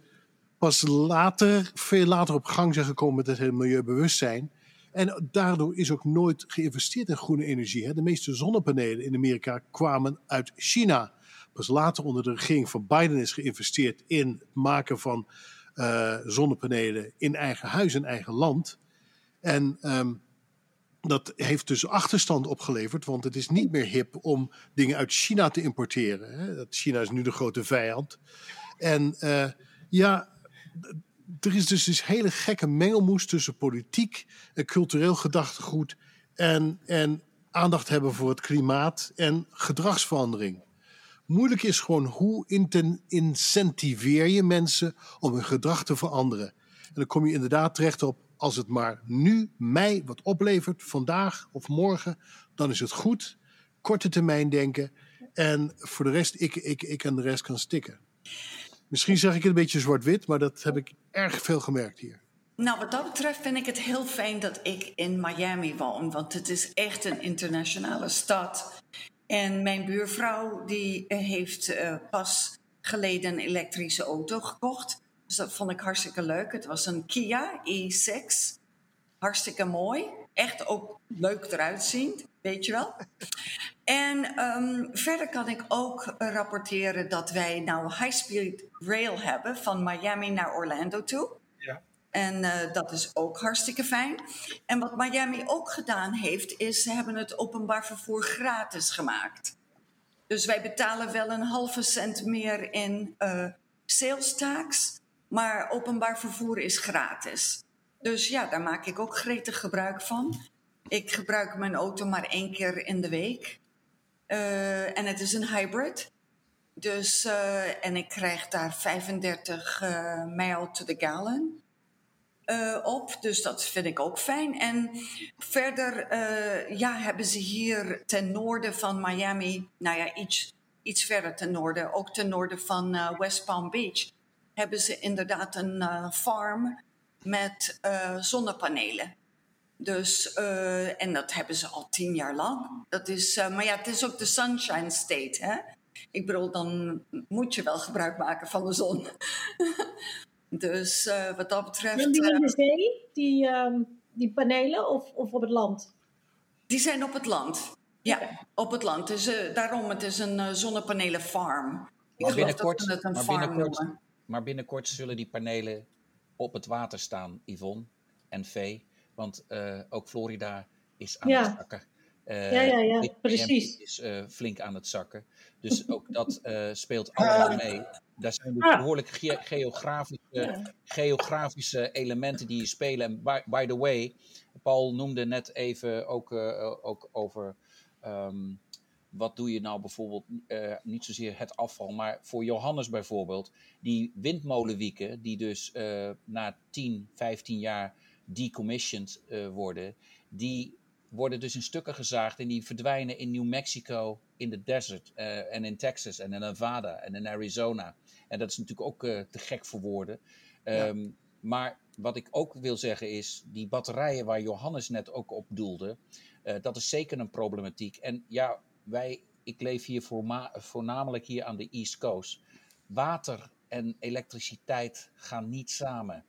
pas later, veel later op gang zijn gekomen met het hele milieubewustzijn. En daardoor is ook nooit geïnvesteerd in groene energie. De meeste zonnepanelen in Amerika kwamen uit China. Pas later onder de regering van Biden is geïnvesteerd in het maken van uh, zonnepanelen in eigen huis, in eigen land. En um, dat heeft dus achterstand opgeleverd, want het is niet meer hip om dingen uit China te importeren. Hè. China is nu de grote vijand. En uh, ja, er is dus this hele gekke mengelmoes tussen politiek en cultureel gedachtegoed en, en aandacht hebben voor het klimaat en gedragsverandering. Moeilijk is gewoon hoe incentiveer je mensen om hun gedrag te veranderen. En dan kom je inderdaad terecht op, als het maar nu mij wat oplevert, vandaag of morgen, dan is het goed. Korte termijn denken. En voor de rest, ik, ik, ik en de rest kan stikken. Misschien zeg ik het een beetje zwart-wit, maar dat heb ik erg veel gemerkt hier. Nou, wat dat betreft vind ik het heel fijn dat ik in Miami woon, want het is echt een internationale stad. En mijn buurvrouw die heeft uh, pas geleden een elektrische auto gekocht. Dus dat vond ik hartstikke leuk. Het was een Kia E6. Hartstikke mooi. Echt ook leuk eruit zien, weet je wel. En um, verder kan ik ook rapporteren dat wij nou high-speed rail hebben van Miami naar Orlando toe. Ja. En uh, dat is ook hartstikke fijn. En wat Miami ook gedaan heeft, is ze hebben het openbaar vervoer gratis gemaakt. Dus wij betalen wel een halve cent meer in uh, sales tax, maar openbaar vervoer is gratis. Dus ja, daar maak ik ook gretig gebruik van. Ik gebruik mijn auto maar één keer in de week. Uh, en het is een hybrid. Dus, uh, en ik krijg daar 35 uh, mijl to the gallon op. Dus dat vind ik ook fijn. En verder ja, hebben ze hier ten noorden van Miami, nou ja, iets, iets verder ten noorden, ook ten noorden van West Palm Beach, hebben ze inderdaad een farm met zonnepanelen. Dus, uh, en dat hebben ze al tien jaar lang. Dat is, uh, maar ja, het is ook de Sunshine State. Hè? Ik bedoel, dan moet je wel gebruik maken van de zon. dus uh, wat dat betreft. En die in de zee, die, um, die panelen, of, of op het land? Die zijn op het land. Ja, okay. op het land. Dus daarom, het is een zonnepanelenfarm. Ik maar binnenkort, dat een maar, farm binnenkort, maar binnenkort zullen die panelen op het water staan, Yvonne en Vee. Want uh, ook Florida is aan ja. het zakken. Uh, ja, ja, ja, precies. is uh, flink aan het zakken. Dus ook dat speelt allemaal mee. Daar zijn dus behoorlijk ge geografische, geografische elementen die spelen. En by, by, the way, Paul noemde net even ook, ook over... Um, wat doe je nou bijvoorbeeld, uh, niet zozeer het afval, maar voor Johannes bijvoorbeeld, die windmolenwieken, die dus uh, na 10, 15 jaar decommissioned uh, worden, die worden dus in stukken gezaagd en die verdwijnen in New Mexico, in de desert en in Texas en in Nevada en in Arizona. En dat is natuurlijk ook te gek voor woorden. Um, ja. Maar wat ik ook wil zeggen is, die batterijen waar Johannes net ook op doelde, dat is zeker een problematiek. En ja, wij, ik leef hier voornamelijk hier aan de East Coast. Water en elektriciteit gaan niet samen.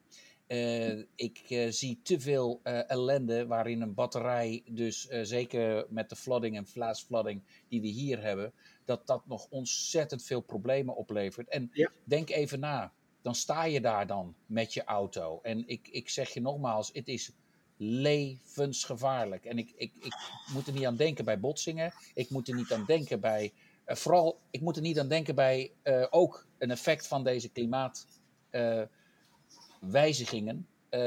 Uh, ik uh, zie te veel uh, ellende waarin een batterij, dus zeker met de flooding en flash flooding die we hier hebben, dat dat nog ontzettend veel problemen oplevert. En ja. denk even na, dan sta je daar dan met je auto. En ik, ik zeg je nogmaals, het is levensgevaarlijk. En ik, ik, ik moet er niet aan denken bij botsingen. Ik moet er niet aan denken bij, vooral, ik moet er niet aan denken bij ook een effect van deze klimaat wijzigingen. Uh,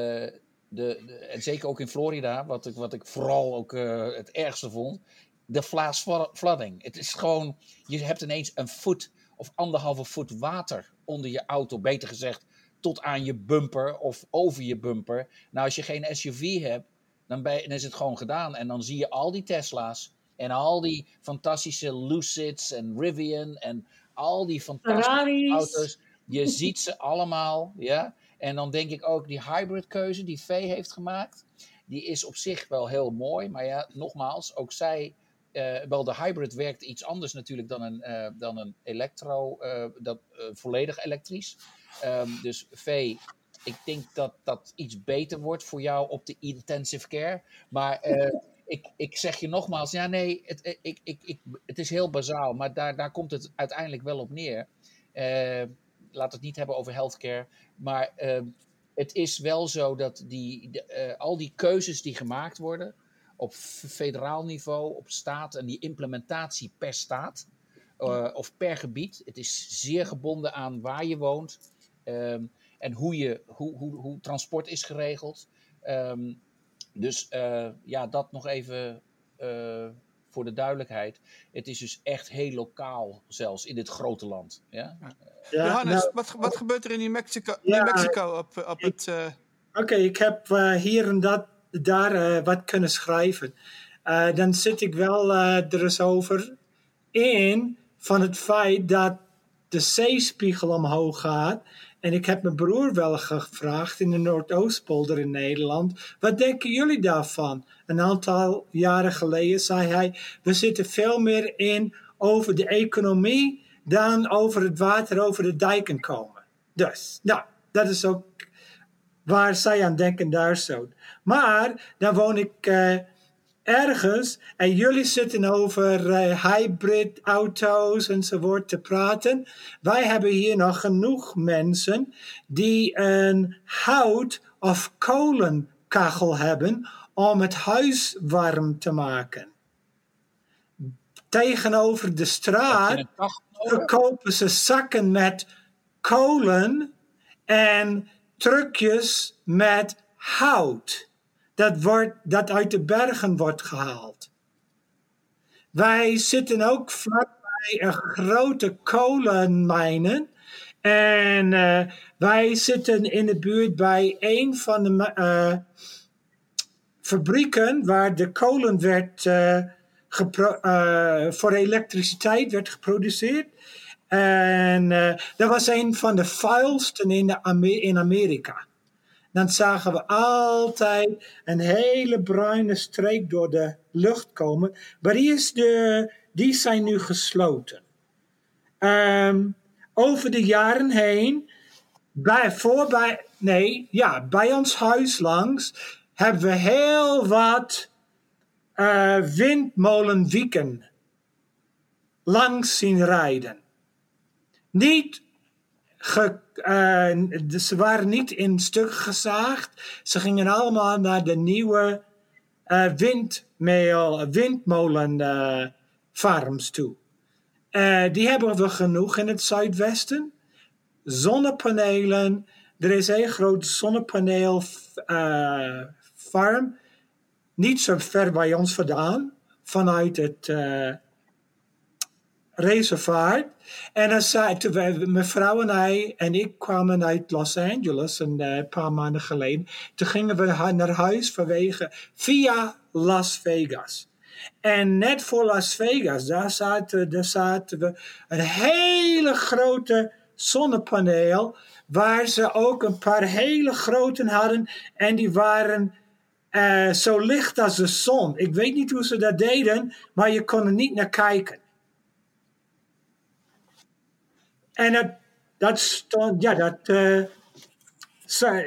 de, de, en zeker ook in Florida, wat ik, wat ik vooral ook het ergste vond. De flash flooding. Het is gewoon, je hebt ineens een voet of anderhalve voet water onder je auto. Beter gezegd, tot aan je bumper of over je bumper. Nou, als je geen SUV hebt, dan, ben, dan is het gewoon gedaan. En dan zie je al die Tesla's en al die fantastische Lucids en Rivian en al die fantastische Ferraris. auto's. Je ziet ze allemaal, ja. En dan denk ik ook, die hybrid keuze die V heeft gemaakt, die is op zich wel heel mooi. Maar ja, nogmaals, ook zij, uh, wel de hybrid werkt iets anders natuurlijk dan een, uh, dan een elektro, uh, dat, volledig elektrisch. Um, dus V, ik denk dat dat iets beter wordt voor jou op de intensive care. Maar ik, ik zeg je nogmaals, ja nee, het, ik, ik, ik, het is heel bazaal, maar daar, daar komt het uiteindelijk wel op neer laat het niet hebben over healthcare. Maar uh, het is wel zo dat die, al die keuzes die gemaakt worden op federaal niveau, op staat en die implementatie per staat uh, of per gebied. Het is zeer gebonden aan waar je woont um, en hoe, je, hoe, hoe, hoe transport is geregeld. Um, dus ja, dat nog even voor de duidelijkheid. Het is dus echt heel lokaal, zelfs in dit grote land. Ja? ja. Ja, Johannes, nou, wat, wat gebeurt er in New Mexico, ja, New Mexico op, op ik, het... Uh... Oké, okay, ik heb uh, hier en dat, daar uh, wat kunnen schrijven. dan zit ik wel er eens over. En van het feit dat de zeespiegel omhoog gaat. En ik heb mijn broer wel gevraagd in de Noordoostpolder in Nederland. Wat denken jullie daarvan? Een aantal jaren geleden zei hij: We zitten veel meer in over de economie dan over het water over de dijken komen. Dus, nou, dat is ook waar zij aan denken daar zo. Maar dan woon ik uh, ergens en jullie zitten over uh, hybrid auto's enzovoort te praten. Wij hebben hier nog genoeg mensen die een hout- of kolenkachel hebben om het huis warm te maken. Tegenover de straat verkopen ze zakken met kolen en truckjes met hout. Dat, wordt, dat uit de bergen wordt gehaald. Wij zitten ook vlakbij een grote kolenmijnen. En uh, wij zitten in de buurt bij een van de uh, fabrieken waar de kolen werd uh, voor elektriciteit werd geproduceerd. En dat was een van de vuilsten in Amerika. Dan zagen we altijd een hele bruine streek door de lucht komen. Maar die, is de, die zijn nu gesloten. Um, over de jaren heen, bij, voorbij, nee, ja, bij ons huis langs, hebben we heel wat uh, windmolenwieken langs zien rijden niet ge, uh, ze waren niet in stuk gezaagd. Ze gingen allemaal naar de nieuwe uh, windmeel, windmolenfarms uh, toe. die hebben we genoeg in het zuidwesten. Zonnepanelen. Er is een grote zonnepaneelfarm. niet zo ver bij ons vandaan. Vanuit het reservaat. En dan zei, toen wij, mijn vrouw en hij en ik kwamen uit Los Angeles een uh, paar maanden geleden. Toen gingen we naar huis vanwege via Las Vegas. En net voor Las Vegas, daar zaten, daar zaten we een hele grote zonnepaneel. Waar ze ook een paar hele grote hadden. En die waren uh, zo licht als de zon. Ik weet niet hoe ze dat deden, maar je kon er niet naar kijken. En dat, dat ja, dat, uh,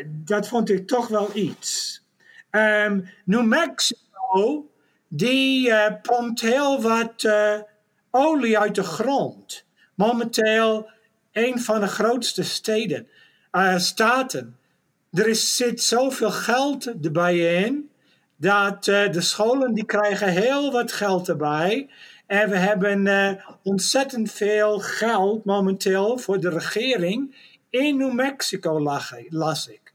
dat vond ik toch wel iets. Um, New Mexico, die uh, pompt heel wat uh, olie uit de grond. Momenteel een van de grootste steden, staten. Er is, zit zoveel geld erbij in, dat de scholen die krijgen heel wat geld erbij. En we hebben uh, ontzettend veel geld momenteel voor de regering in New Mexico, las ik.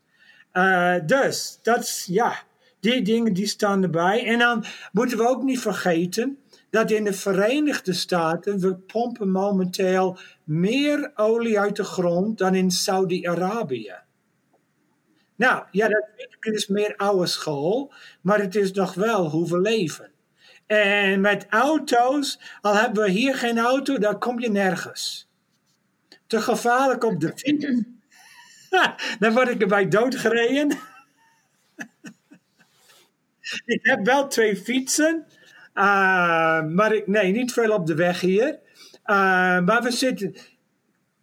Uh, dus, dat ja, die dingen die staan erbij. En dan moeten we ook niet vergeten dat in de Verenigde Staten we pompen momenteel meer olie uit de grond dan in Saudi-Arabië. Nou, ja, dat is meer oude school, maar het is nog wel hoe we leven. En met auto's, al hebben we hier geen auto, dan kom je nergens. Te gevaarlijk op de fiets. dan word ik erbij doodgereden. ik heb wel twee fietsen, uh, maar ik, nee, niet veel op de weg hier. Uh, maar we zitten,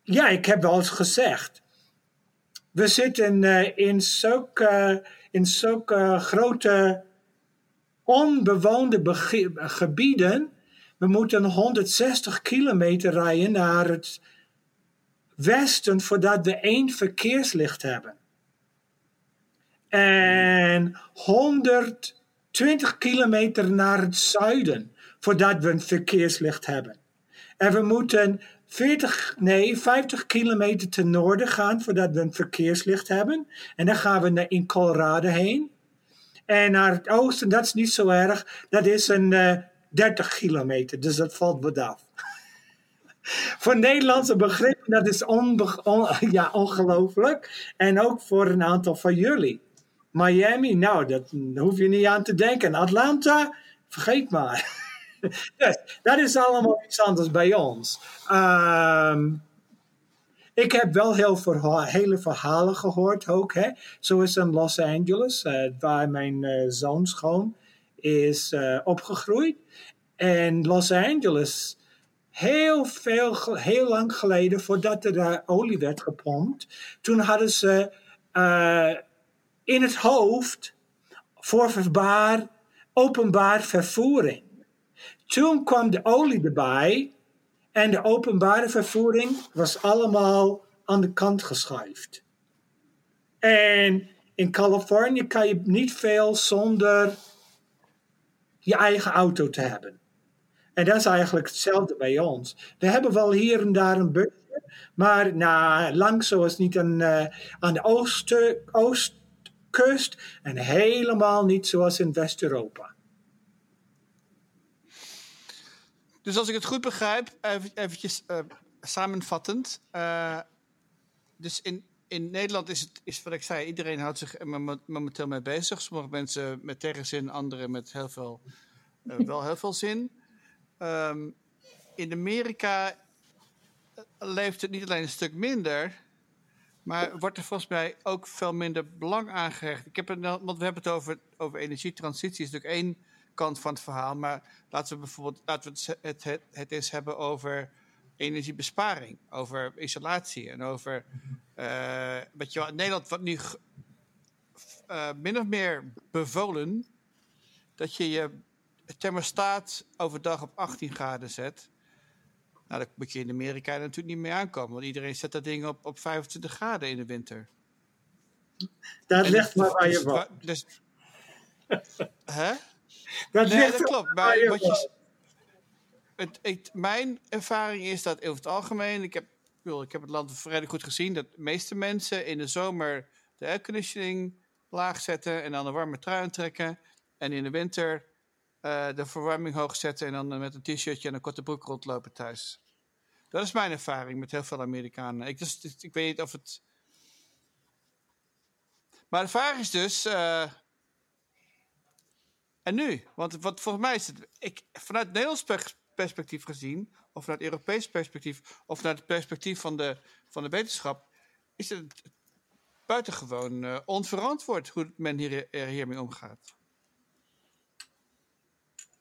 ja, ik heb wel eens gezegd, we zitten uh, in zulke, in zulke grote onbewoonde gebieden. We moeten 160 kilometer rijden naar het westen voordat we één verkeerslicht hebben. En 120 kilometer naar het zuiden voordat we een verkeerslicht hebben. En we moeten 40, nee, 50 kilometer ten noorden gaan voordat we een verkeerslicht hebben. En dan gaan we naar in Colorado heen. En naar het oosten, dat is niet zo erg. Dat is een uh, eh, 30 kilometer, dus dat valt wat af. voor Nederlandse begrippen, dat is ja, ongelooflijk. En ook voor een aantal van jullie. Miami, nou, dat hoef je niet aan te denken. Atlanta, vergeet maar. dus, dat is allemaal iets anders bij ons. Ehm, ik heb wel heel verha hele verhalen gehoord ook. Hè? Zoals in Los Angeles, uh, waar mijn uh, zoon schoon is uh, opgegroeid. En Los Angeles, heel, veel, heel lang geleden, voordat er daar olie werd gepompt, toen hadden ze in het hoofd voor openbaar vervoering. Toen kwam de olie erbij en de openbare vervoering was allemaal aan de kant geschuift. En in Californië kan je niet veel zonder je eigen auto te hebben. En dat is eigenlijk hetzelfde bij ons. We hebben wel hier en daar een busje, maar nou, lang zoals niet aan, uh, aan de oost, oostkust en helemaal niet zoals in West-Europa. Dus als ik het goed begrijp, even, eventjes uh, samenvattend. Uh, dus in, in Nederland is het, is wat ik zei, iedereen houdt zich er momenteel mee bezig. Sommige mensen met tegenzin, anderen met heel veel, uh, wel heel veel zin. Um, in Amerika leeft het niet alleen een stuk minder, maar wordt er volgens mij ook veel minder belang aangehecht. Ik heb het, want we hebben het over, over energietransitie, is natuurlijk één kant van het verhaal. Maar laten we bijvoorbeeld laten we het, het, het eens hebben over energiebesparing, over isolatie en over uh, wat je in Nederland wat nu uh, min of meer bevolen dat je je thermostaat overdag op 18 graden zet. Nou, dat moet je in Amerika natuurlijk niet mee aankomen, want iedereen zet dat ding op, op 25 graden in de winter. Dat ligt maar waar je woont. Dus, hè? Dat, nee, dat klopt. Maar wat je, het, het, mijn ervaring is dat over het algemeen, ik heb, ik heb het land vrij goed gezien, dat de meeste mensen in de zomer de airconditioning laag zetten en dan een warme trui aantrekken. En in de winter uh, de verwarming hoog zetten en dan met een t-shirtje en een korte broek rondlopen thuis. Dat is mijn ervaring met heel veel Amerikanen. Ik, dus, ik weet niet of het. Maar de vraag is dus: uh, en nu? Want wat volgens mij is het, ik, vanuit Nederlands perspectief gezien, of vanuit Europees perspectief, of vanuit het perspectief van de, van de wetenschap, is het buitengewoon uh, onverantwoord hoe men hier, er hiermee omgaat.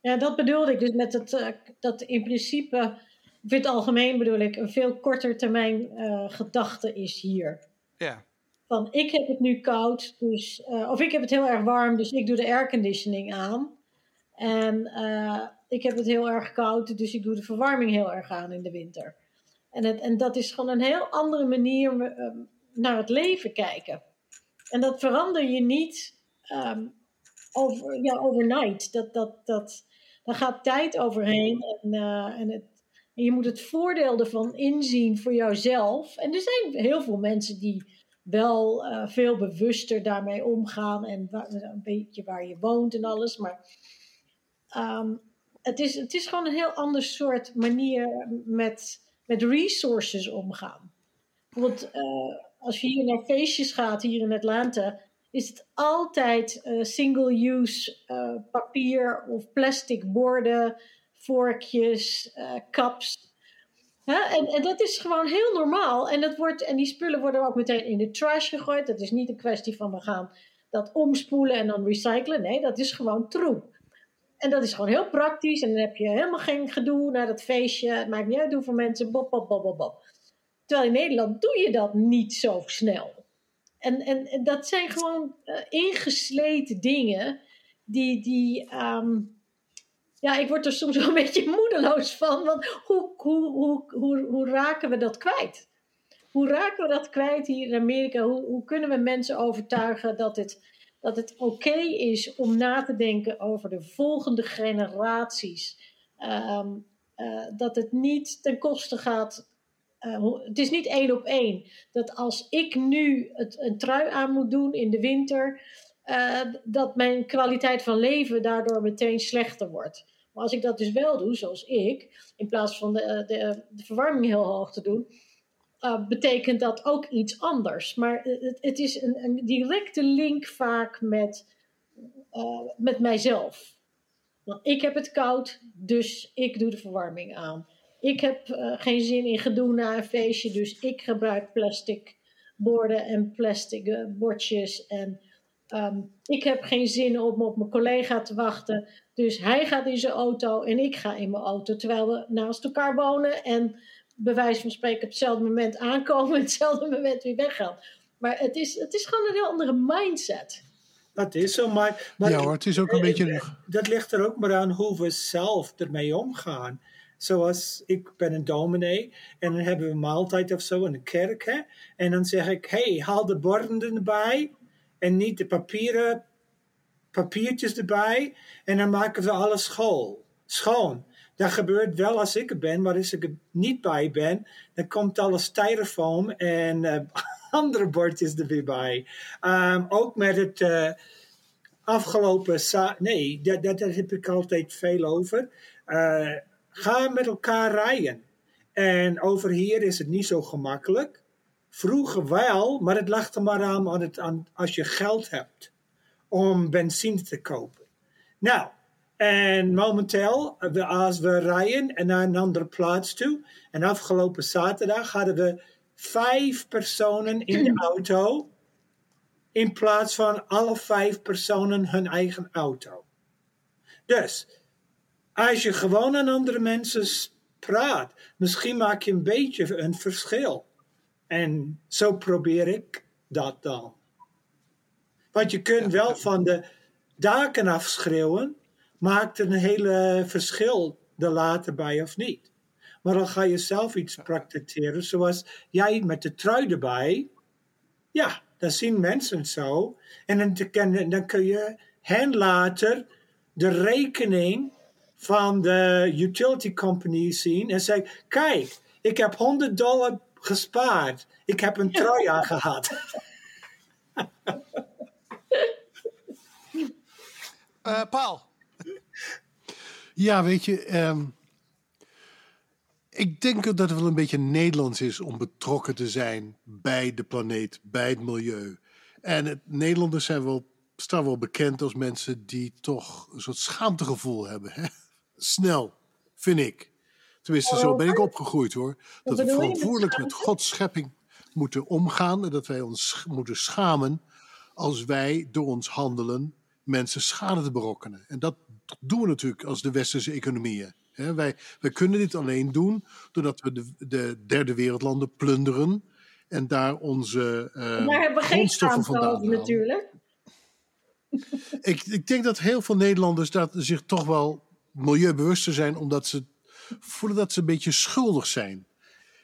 Ja, dat bedoelde ik dus met het, uh, dat in principe, in het algemeen bedoel ik, een veel korter termijn uh, gedachte is hier. Ja van ik heb het nu koud, dus, uh, of ik heb het heel erg warm, dus ik doe de airconditioning aan. En uh, ik heb het heel erg koud, dus ik doe de verwarming heel erg aan in de winter. En, het, en dat is gewoon een heel andere manier uh, naar het leven kijken. En dat verander je niet um, over, ja, overnight. Dat, dat, dat, daar gaat tijd overheen. En, en, het, en je moet het voordeel ervan inzien voor jouzelf. En er zijn heel veel mensen die wel uh, veel bewuster daarmee omgaan en een beetje waar je woont en alles. Maar um, het, is, het is gewoon een heel ander soort manier met, met resources omgaan. Bijvoorbeeld, uh, als je hier naar feestjes gaat, hier in Atlanta, is het altijd uh, single-use papier of plastic borden, vorkjes, en, dat is gewoon heel normaal. En, dat wordt, en die spullen worden ook meteen in de trash gegooid. Dat is niet een kwestie van we gaan dat omspoelen en dan recyclen. Nee, dat is gewoon troep. En dat is gewoon heel praktisch. En dan heb je helemaal geen gedoe naar dat feestje. Het maakt niet uit hoeveel mensen. Bop, bop, bop, bop, bop. Terwijl in Nederland doe je dat niet zo snel. En, en, dat zijn gewoon uh, ingesleten dingen die, die um, ja, ik word er soms wel een beetje moedeloos van. Want hoe, hoe, hoe, hoe, hoe raken we dat kwijt? Hoe raken we dat kwijt hier in Amerika? Hoe, hoe kunnen we mensen overtuigen dat het, dat het oké is om na te denken over de volgende generaties? Um, uh, dat het niet ten koste gaat. Uh, het is niet één op één. Dat als ik nu het, een trui aan moet doen in de winter, uh, dat mijn kwaliteit van leven daardoor meteen slechter wordt. Maar als ik dat dus wel doe, zoals ik, in plaats van de, de, de verwarming heel hoog te doen, betekent dat ook iets anders. Maar het, het is een, een, directe link vaak met, met mijzelf. Want ik heb het koud, dus ik doe de verwarming aan. Ik heb geen zin in gedoe na een feestje, dus ik gebruik plastic borden en plastic bordjes. En um, ik heb geen zin om op mijn collega te wachten, dus hij gaat in zijn auto en ik ga in mijn auto. Terwijl we naast elkaar wonen en bij wijze van spreken op hetzelfde moment aankomen en hetzelfde moment weer weggaan. Maar het is, het is gewoon een heel andere mindset. Dat is zo, maar, maar ja hoor, het is ook een beetje... Dat ligt er ook maar aan hoe we zelf ermee omgaan. Zoals, ik ben een dominee en dan hebben we een maaltijd of zo in de kerk. Hè? En dan zeg ik, hey, haal de borden erbij en niet de papieren, papiertjes erbij. En dan maken we alles schoon. schoon. Dat gebeurt wel als ik er ben, maar als ik er niet bij ben, dan komt alles styrofoam en uh, andere bordjes er weer bij. Um, ook met het uh, afgelopen... Nee, dat, dat, dat, heb ik altijd veel over. Uh, ga met elkaar rijden. En over hier is het niet zo gemakkelijk. Vroeger wel, maar het lag er maar aan, aan, het, aan als je geld hebt om benzine te kopen. Nou, en momenteel, als we rijden en naar een andere plaats toe, en afgelopen zaterdag hadden we vijf personen in de auto, in plaats van alle vijf personen hun eigen auto. Dus, als je gewoon aan andere mensen praat, misschien maak je een beetje een verschil. En zo probeer ik dat dan. Want je kunt wel van de daken afschreeuwen, maakt een hele verschil er later bij of niet. Maar dan ga je zelf iets praktiseren, zoals jij met de trui erbij. Ja, dan zien mensen zo. En dan, dan kun je hen later de rekening van de utility company zien en zeggen: Kijk, ik heb 100 dollar gespaard. Ik heb een trui aangehad. uh, Paul. Ja, weet je, um, ik denk dat het wel een beetje Nederlands is om betrokken te zijn bij de planeet, bij het milieu. En het, Nederlanders zijn wel, staan wel bekend als mensen die toch een soort schaamtegevoel hebben. Hè? Snel, vind ik. Tenminste, zo ben ik opgegroeid hoor. Dat we verantwoordelijk met Gods schepping moeten omgaan. En dat wij ons moeten schamen als wij door ons handelen mensen schade te berokkenen. En dat doen we natuurlijk als de westerse economieën. wij, wij kunnen dit alleen doen doordat we de, de derde wereldlanden plunderen en daar onze uh, daar hebben we grondstoffen geen vandaan over, natuurlijk. Ik, ik denk dat heel veel Nederlanders dat zich toch wel milieubewuster zijn, omdat ze voelen dat ze een beetje schuldig zijn.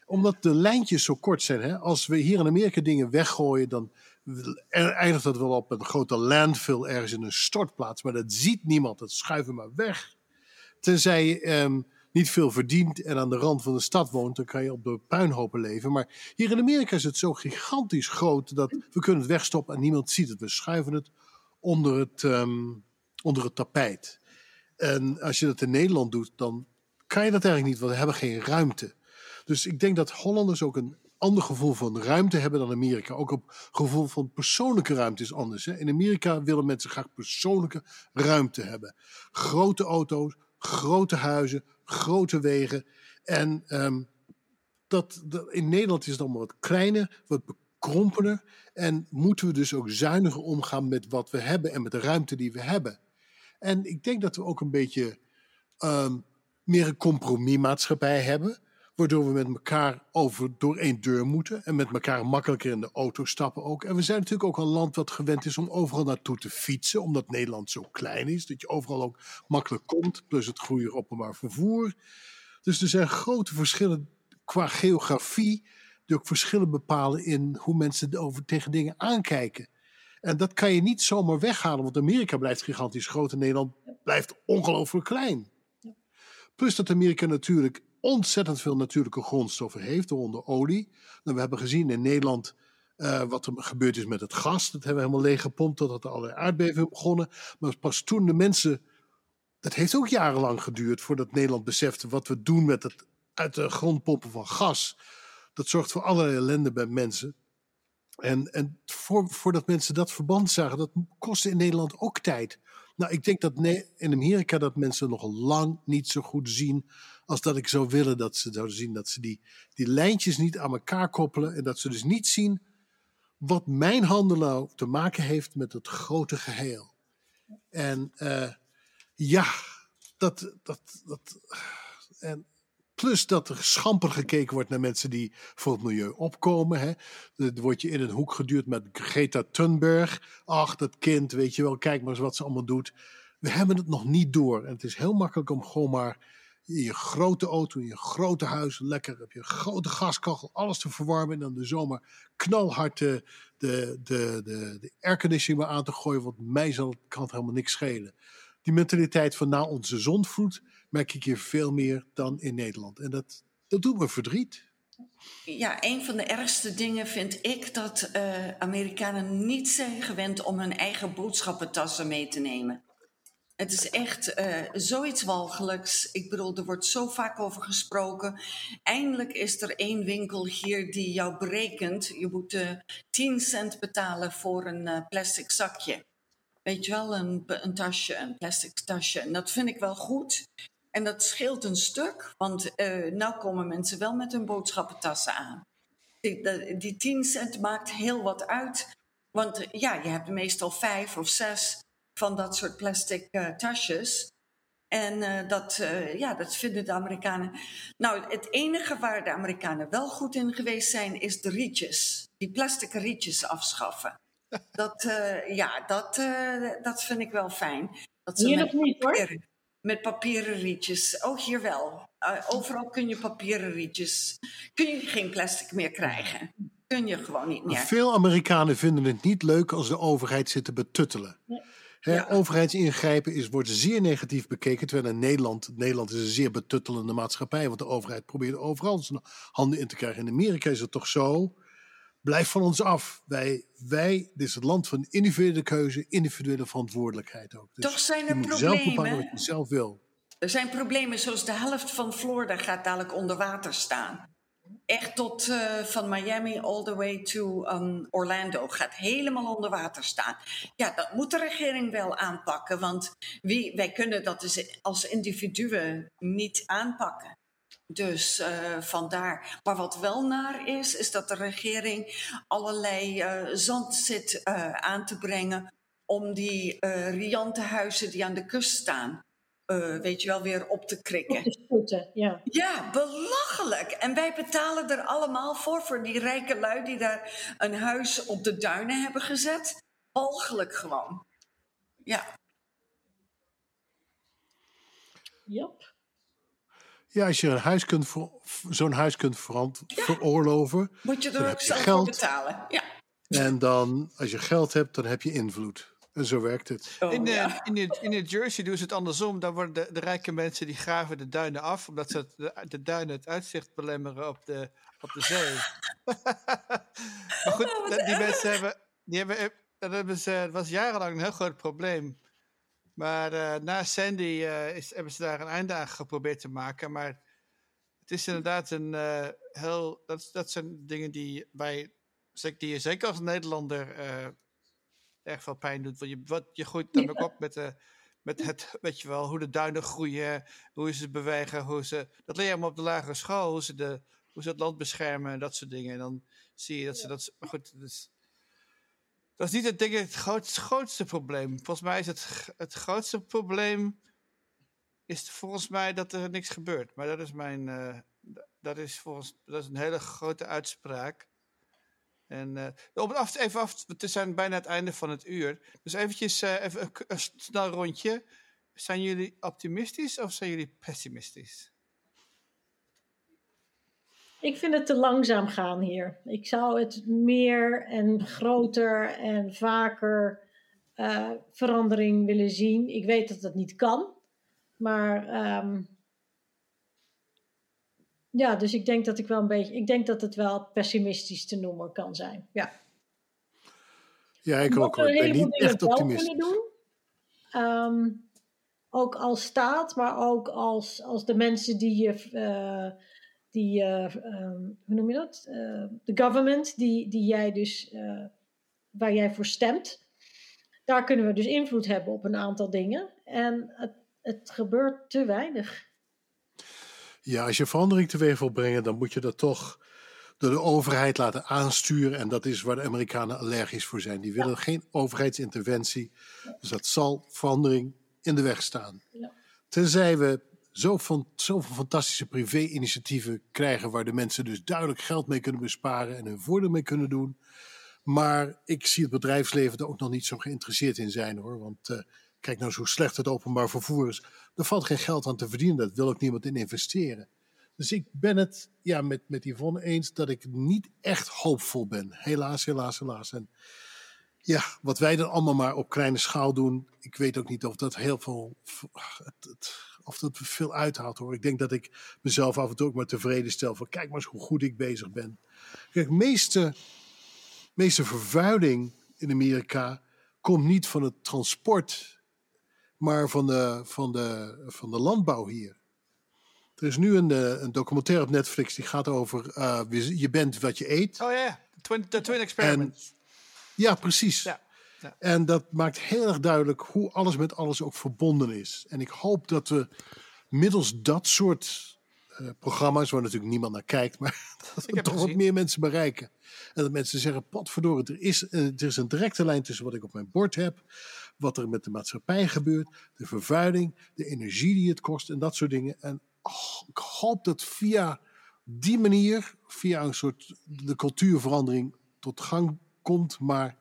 Omdat de lijntjes zo kort zijn. Hè? Als we hier in Amerika dingen weggooien, dan eindigt dat wel op een grote landfill ergens in een stortplaats. Maar dat ziet niemand, dat schuiven maar weg. Tenzij je um, niet veel verdient en aan de rand van de stad woont, dan kan je op de puinhopen leven. Maar hier in Amerika is het zo gigantisch groot dat we kunnen het wegstoppen en niemand ziet het. We schuiven het onder het, um, onder het tapijt. En als je dat in Nederland doet, dan kan je dat eigenlijk niet, want we hebben geen ruimte. Dus ik denk dat Hollanders ook een ander gevoel van ruimte hebben dan Amerika. Ook op gevoel van persoonlijke ruimte is anders. Hè? In Amerika willen mensen graag persoonlijke ruimte hebben. Grote auto's, grote huizen, grote wegen. En um, dat, in Nederland is het allemaal wat kleiner, wat bekrompener. En moeten we dus ook zuiniger omgaan met wat we hebben en met de ruimte die we hebben. En ik denk dat we ook een beetje um, meer een compromismaatschappij hebben. Waardoor we met elkaar over door één deur moeten. En met elkaar makkelijker in de auto stappen ook. En we zijn natuurlijk ook een land wat gewend is om overal naartoe te fietsen. Omdat Nederland zo klein is. Dat je overal ook makkelijk komt. Plus het goede openbaar vervoer. Dus er zijn grote verschillen qua geografie. Die ook verschillen bepalen in hoe mensen over, tegen dingen aankijken. En dat kan je niet zomaar weghalen. Want Amerika blijft gigantisch groot. En Nederland blijft ongelooflijk klein. Plus dat Amerika natuurlijk ontzettend veel natuurlijke grondstoffen heeft, waaronder olie. Nou, we hebben gezien in Nederland uh, wat er gebeurd is met het gas. Dat hebben we helemaal leeggepompt totdat er allerlei aardbevingen begonnen. Maar pas toen de mensen. Dat heeft ook jarenlang geduurd voordat Nederland besefte wat we doen met het uit de grond pompen van gas. Dat zorgt voor allerlei ellende bij mensen. En, en voor, voordat mensen dat verband zagen, dat kostte in Nederland ook tijd. Nou, ik denk dat in Amerika dat mensen nog lang niet zo goed zien als dat ik zou willen dat ze zouden zien. Dat ze die, die lijntjes niet aan elkaar koppelen en dat ze dus niet zien wat mijn handel nou te maken heeft met het grote geheel. En uh, ja, dat, dat, dat, en plus dat er schamper gekeken wordt naar mensen die voor het milieu opkomen. Hè. Dan word je in een hoek geduwd met Greta Thunberg. Ach, dat kind, weet je wel, kijk maar eens wat ze allemaal doet. We hebben het nog niet door. En het is heel makkelijk om gewoon maar in je grote auto, in je grote huis, lekker op je grote gaskachel, alles te verwarmen. En dan de zomer knalhard de, de, de, de, de airconditioning aan te gooien. Want mij zal, kan het helemaal niks schelen. Die mentaliteit van na onze zondvloed merk ik hier veel meer dan in Nederland. En dat, dat doet me verdriet. Ja, een van de ergste dingen vind ik dat uh, Amerikanen niet zijn gewend om hun eigen boodschappentassen mee te nemen. Het is echt uh, zoiets walgelijks. Ik bedoel, er wordt zo vaak over gesproken. Eindelijk is er één winkel hier die jou berekent. Je moet uh, eh, 10 cent betalen voor een plastic zakje. Weet je wel, een, een tasje, een plastic tasje. En dat vind ik wel goed. En dat scheelt een stuk, want uh, nou komen mensen wel met hun boodschappentassen aan. Die, die 10 cent maakt heel wat uit. Want ja, je hebt meestal vijf of zes van dat soort plastic uh, tasjes. En uh, dat, uh, ja, dat vinden de Amerikanen. Nou, het enige waar de Amerikanen wel goed in geweest zijn, is de rietjes. Die plastic rietjes afschaffen. Dat, ja, dat, dat vind ik wel fijn. Dat ze Hier nog niet hoor. Met papieren rietjes. Oh, hier wel. overal kun je papieren rietjes. Kun je geen plastic meer krijgen. Kun je gewoon niet meer. Veel Amerikanen vinden het niet leuk als de overheid zit te betuttelen. Ja. Ja. Overheidsingrijpen is, wordt zeer negatief bekeken. Terwijl in Nederland, Nederland is een zeer betuttelende maatschappij. Want de overheid probeert overal zijn handen in te krijgen. In Amerika is het toch zo. Blijf van ons af. Wij, wij, dit is het land van individuele keuze, individuele verantwoordelijkheid ook. Dus toch zijn er je problemen. zelf bepalen wat je zelf wil. Er zijn problemen zoals de helft van Florida gaat dadelijk onder water staan echt tot uh, van Miami all the way to um, Orlando. Gaat helemaal onder water staan. Ja, dat moet de regering wel aanpakken. Want wie, wij kunnen dat dus als individuen niet aanpakken. Dus uh, vandaar. Maar wat wel naar is, is dat de regering allerlei uh, zand zit aan te brengen om die riante huizen die aan de kust staan weet je wel, weer op te krikken. Op te ja. Ja, belachelijk. En wij betalen er allemaal voor, voor die rijke lui die daar een huis op de duinen hebben gezet. Walgelijk gewoon. Ja. Yep. Ja, als je een huis kunt zo'n huis kunt verant ja. veroorloven, moet je er ook zelf geld. voor betalen. Ja. En dan, als je geld hebt, dan heb je invloed. En zo werkt het. Oh, in, uh, in, in New Jersey doen ze het andersom. Daar worden de, de, rijke mensen die graven de duinen af, omdat ze de, de duinen het uitzicht belemmeren op de, op de zee. maar goed, oh, die mensen hebben, die hebben, eh, dat hebben ze, het was jarenlang een heel groot probleem. Maar uh, na Sandy uh, is, hebben ze daar een einde aan geprobeerd te maken. Maar het is inderdaad een uh, heel. Dat, dat zijn dingen die wij, die je zeker als Nederlander erg veel pijn doet. Want je, wat, je groeit dan ook op met, de, met het, weet je wel, hoe de duinen groeien, hoe ze bewegen, hoe ze, dat leer je allemaal op de lagere school, hoe ze, de, hoe ze het land beschermen en dat soort dingen. En dan zie je dat ze dat, maar goed, is, dat is niet het, grootste, probleem. Volgens mij is het, het grootste probleem, is volgens mij dat er niks gebeurt. Maar dat is mijn, uh, dat is volgens, dat is een hele grote uitspraak. En uh, om af, even af, we zijn bijna het einde van het uur. Dus eventjes uh, even een, een, snel rondje. Zijn jullie optimistisch of zijn jullie pessimistisch? Ik vind het te langzaam gaan hier. Ik zou het meer en groter en vaker uh, verandering willen zien. Ik weet dat dat niet kan. Maar um, ja, dus ik denk dat ik wel een beetje, ik denk dat het wel pessimistisch te noemen kan zijn. Ja. Ja, ik ook. Ik ben niet echt optimistisch. Doen. Um, ook als staat, maar ook als, als de mensen die je, uh, die, uh, um, hoe noem je dat? Uh, de government, die, die jij dus, waar jij voor stemt. daar kunnen we dus invloed hebben op een aantal dingen. En het, het gebeurt te weinig. Ja, als je verandering teweeg wil brengen, dan moet je dat toch door de overheid laten aansturen. En dat is waar de Amerikanen allergisch voor zijn. Die willen geen overheidsinterventie. Dus dat zal verandering in de weg staan. Ja. Tenzij we zo zoveel fantastische privé-initiatieven krijgen waar de mensen dus duidelijk geld mee kunnen besparen en hun voordeel mee kunnen doen. Maar ik zie het bedrijfsleven er ook nog niet zo geïnteresseerd in zijn hoor. Want uh, kijk nou zo slecht het openbaar vervoer is. Er valt geen geld aan te verdienen. Dat wil ook niemand in investeren. Dus ik ben het ja, met, met Yvonne eens dat ik niet echt hoopvol ben. Helaas, helaas, helaas. En ja, wat wij dan allemaal maar op kleine schaal doen. Ik weet ook niet of dat heel veel. Of dat veel uithaalt hoor. Ik denk dat ik mezelf af en toe ook maar tevreden stel. Van kijk maar eens hoe goed ik bezig ben. Kijk, meeste, meeste vervuiling in Amerika komt niet van het transport. Maar van de, van de, van de landbouw hier. Er is nu een, eh, een documentaire op Netflix die gaat over uh, je bent wat je eet. Oh ja, de Twin, the twin Experiment. En, ja, precies. Ja. Ja. En dat maakt heel erg duidelijk hoe alles met alles ook verbonden is. En ik hoop dat we middels dat soort uh, programma's, waar natuurlijk niemand naar kijkt, maar dat we toch wat meer mensen bereiken. En dat mensen zeggen, potverdorie, er is, uh, er is een directe lijn tussen wat ik op mijn bord heb, wat er met de maatschappij gebeurt, de vervuiling, de energie die het kost en dat soort dingen. En oh, ik hoop dat via die manier, via een soort de cultuurverandering tot gang komt. Maar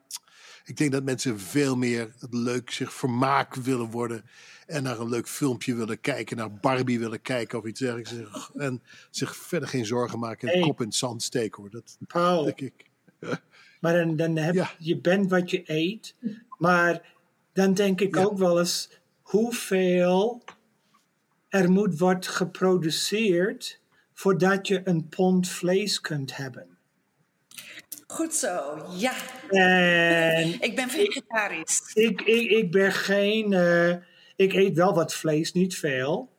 ik denk dat mensen veel meer het leuk zich vermaak willen worden. En naar een leuk filmpje willen kijken, naar Barbie willen kijken of iets dergelijks. En zich verder geen zorgen maken en Hey. kop in het zand steken hoor. Dat Paul, denk ik. maar dan, dan heb Ja. je bent wat je eet. Maar dan denk ik Ja. ook wel eens hoeveel er moet worden geproduceerd voordat je een pond vlees kunt hebben. Goed zo, ja. En Ik ben vegetarisch. ik, ik, ik ben geen. eh, ik eet wel wat vlees, niet veel.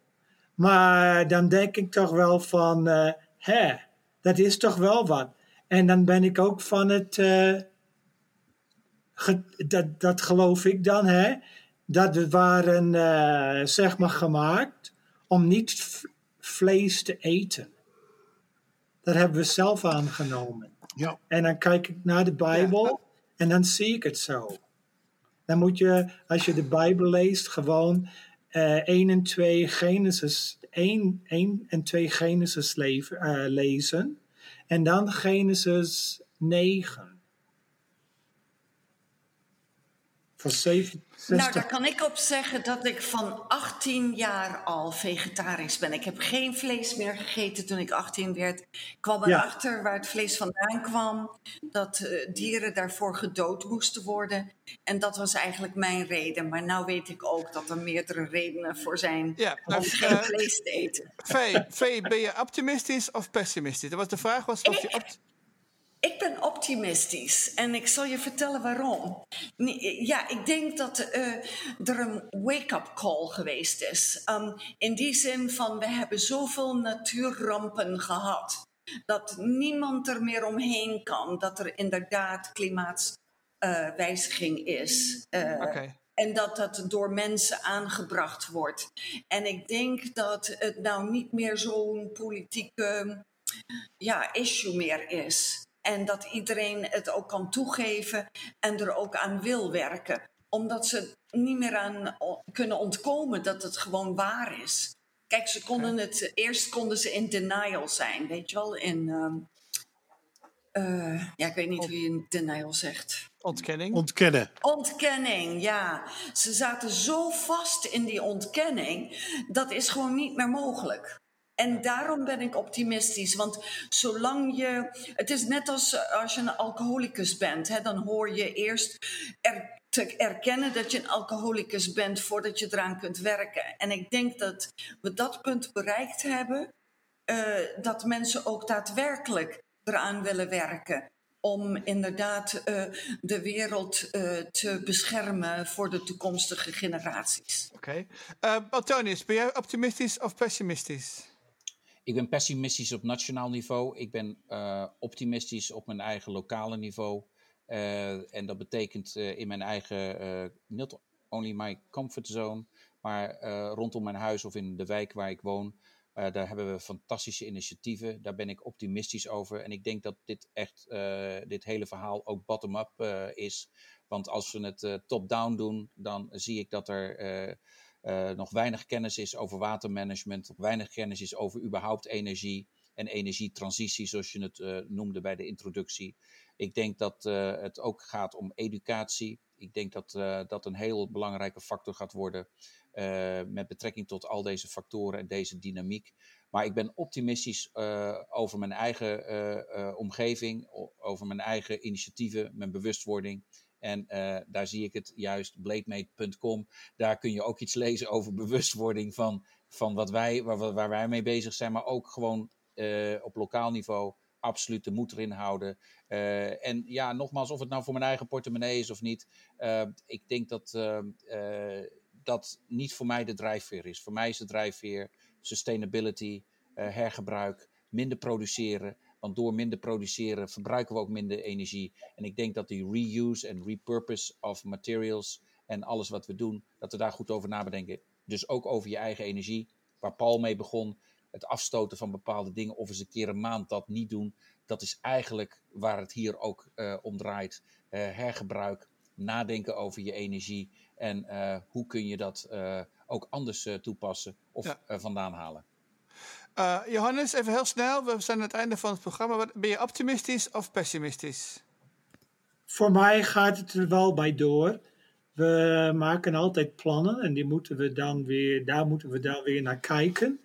Maar dan denk ik toch wel van. eh, hè, dat is toch wel wat. En dan ben ik ook van het. eh, ge- dat, dat geloof ik dan, hè? Dat we waren, zeg maar, gemaakt om niet vlees te eten. Dat hebben we zelf aangenomen. Ja, En dan kijk ik naar de Bijbel en dan zie ik het zo. Dan moet je, als je de Bijbel leest, gewoon eh 1 en 2 Genesis, 1, 1 en 2 Genesis leven, eh, lezen. En dan Genesis 9. Van 7, Nou, 60. daar kan ik op zeggen dat ik van 18 jaar al vegetarisch ben. Ik heb geen vlees meer gegeten toen ik 18 werd. Ik kwam Ja. erachter waar het vlees vandaan kwam. Dat eh, dieren daarvoor gedood moesten worden. En dat was eigenlijk mijn reden. Maar nu weet ik ook dat er meerdere redenen voor zijn Ja, om nou, geen eh, vlees te eten. Vee, Vee, ben je optimistisch of pessimistisch? Dat was de vraag was of je opt- Ik ben optimistisch en ik zal je vertellen waarom. Nee, Ja, ik denk dat eh, er een wake-up call geweest is. Um, in die zin van we hebben zoveel natuurrampen gehad. Dat niemand er meer omheen kan. Dat er inderdaad klimaatwijziging is. Eh, en dat dat door mensen aangebracht wordt. En ik denk dat het nou niet meer zo'n politieke ja, issue meer is. En dat iedereen het ook kan toegeven en er ook aan wil werken. Omdat ze niet meer aan kunnen ontkomen dat het gewoon waar is. Kijk, ze konden het, eerst konden ze in denial zijn, weet je wel? In, ehm, eh, ja, ik weet niet hoe je in denial zegt. ontkenning? ontkennen. Ontkenning, ja. Ze zaten zo vast in die ontkenning, dat is gewoon niet meer mogelijk. En daarom ben ik optimistisch, want zolang je. Het is net als eh, als je een alcoholicus bent, hè, dan hoor je eerst er, te erkennen dat je een alcoholicus bent voordat je eraan kunt werken. En ik denk dat we dat punt bereikt hebben, eh, dat mensen ook daadwerkelijk eraan willen werken. Om inderdaad eh, de wereld te beschermen voor de toekomstige generaties. Oké. Eh, Antonius, ben jij optimistisch of pessimistisch? Ik ben pessimistisch op nationaal niveau. Ik ben eh, optimistisch op mijn eigen lokale niveau. en dat betekent in mijn eigen, not only my comfort zone, maar rondom mijn huis of in de wijk waar ik woon, daar hebben we fantastische initiatieven. Daar ben ik optimistisch over. En ik denk dat dit echt, dit hele verhaal ook bottom-up is. Want als we het top-down doen, dan zie ik dat er nog weinig kennis is over watermanagement, nog weinig kennis is over überhaupt energie en energietransitie, zoals je het noemde bij de introductie. Ik denk dat het ook gaat om educatie. Ik denk dat dat een heel belangrijke factor gaat worden met betrekking tot al deze factoren en deze dynamiek. Maar ik ben optimistisch over mijn eigen omgeving, over mijn eigen initiatieven, mijn bewustwording. En daar zie ik het juist, blademate.com. Daar kun je ook iets lezen over bewustwording van, van wat wij, waar, waar wij mee bezig zijn, maar ook gewoon op lokaal niveau absoluut de moed erin houden. Uh, en ja, nogmaals, of het nou voor mijn eigen portemonnee is of niet. Ik denk dat dat niet voor mij de drijfveer is. Voor mij is de drijfveer sustainability, hergebruik, minder produceren. Want door minder produceren verbruiken we ook minder energie. En ik denk dat die reuse en repurpose of materials en alles wat we doen, dat we daar goed over nadenken. Dus ook over je eigen energie, waar Paul mee begon. Het afstoten van bepaalde dingen of eens een keer een maand dat niet doen. Dat is eigenlijk waar het hier ook uh, om draait. Uh, hergebruik, nadenken over je energie en uh, hoe kun je dat ook anders toepassen of ja. vandaan halen. Johannes, even heel snel. We zijn aan het einde van het programma. Ben je optimistisch of pessimistisch? Voor mij gaat het er wel bij door. We maken altijd plannen en die moeten we dan weer, daar moeten we dan weer naar kijken.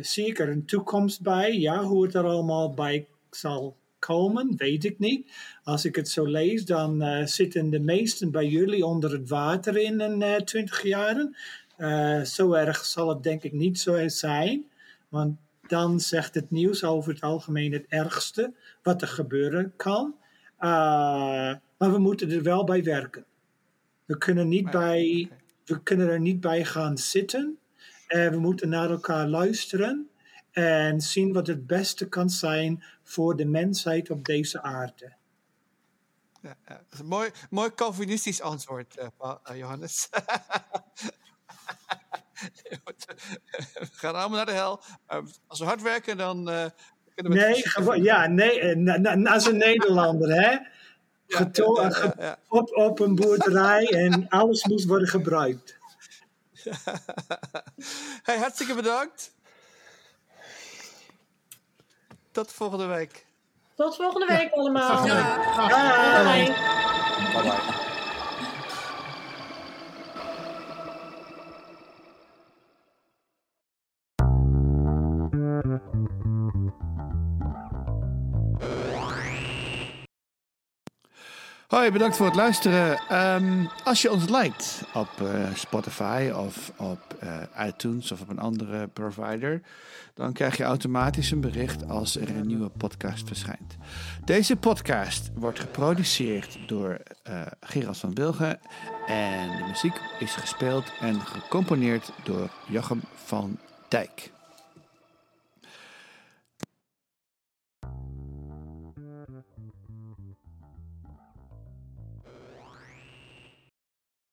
zie ik er een toekomst bij? Ja, hoe het er allemaal bij zal komen, weet ik niet. Als ik het zo lees, dan uh, zitten de meesten bij jullie onder het water in uh, 20 jaren. Uh, zo erg zal het denk ik niet zo zijn. Want dan zegt het nieuws over het algemeen het ergste wat er gebeuren kan. Uh, maar we moeten er wel bij werken. We kunnen, niet bij, we kunnen er niet bij gaan zitten. Uh, we moeten naar elkaar luisteren en zien wat het beste kan zijn voor de mensheid op deze aarde. Ja. Dat is een mooi, mooi Calvinistisch antwoord, Johannes. we gaan allemaal naar de hel. als we hard werken, dan uh, kunnen we... Nee, gewoon, ja, nee, als een Nederlander, hè. Geto ja, ja, ja, op, op een boerderij en alles moest worden gebruikt. hey, hartstikke bedankt. Tot volgende week. Tot volgende week allemaal. Ja. Bye. Bye. Bye. Hoi, bedankt voor het luisteren. Um, als je ons liked op uh, Spotify of op uh, iTunes of op een andere provider, dan krijg je automatisch een bericht als er een nieuwe podcast verschijnt. Deze podcast wordt geproduceerd door uh, van Wilgen en de muziek is gespeeld en gecomponeerd door Jochem van Dijk.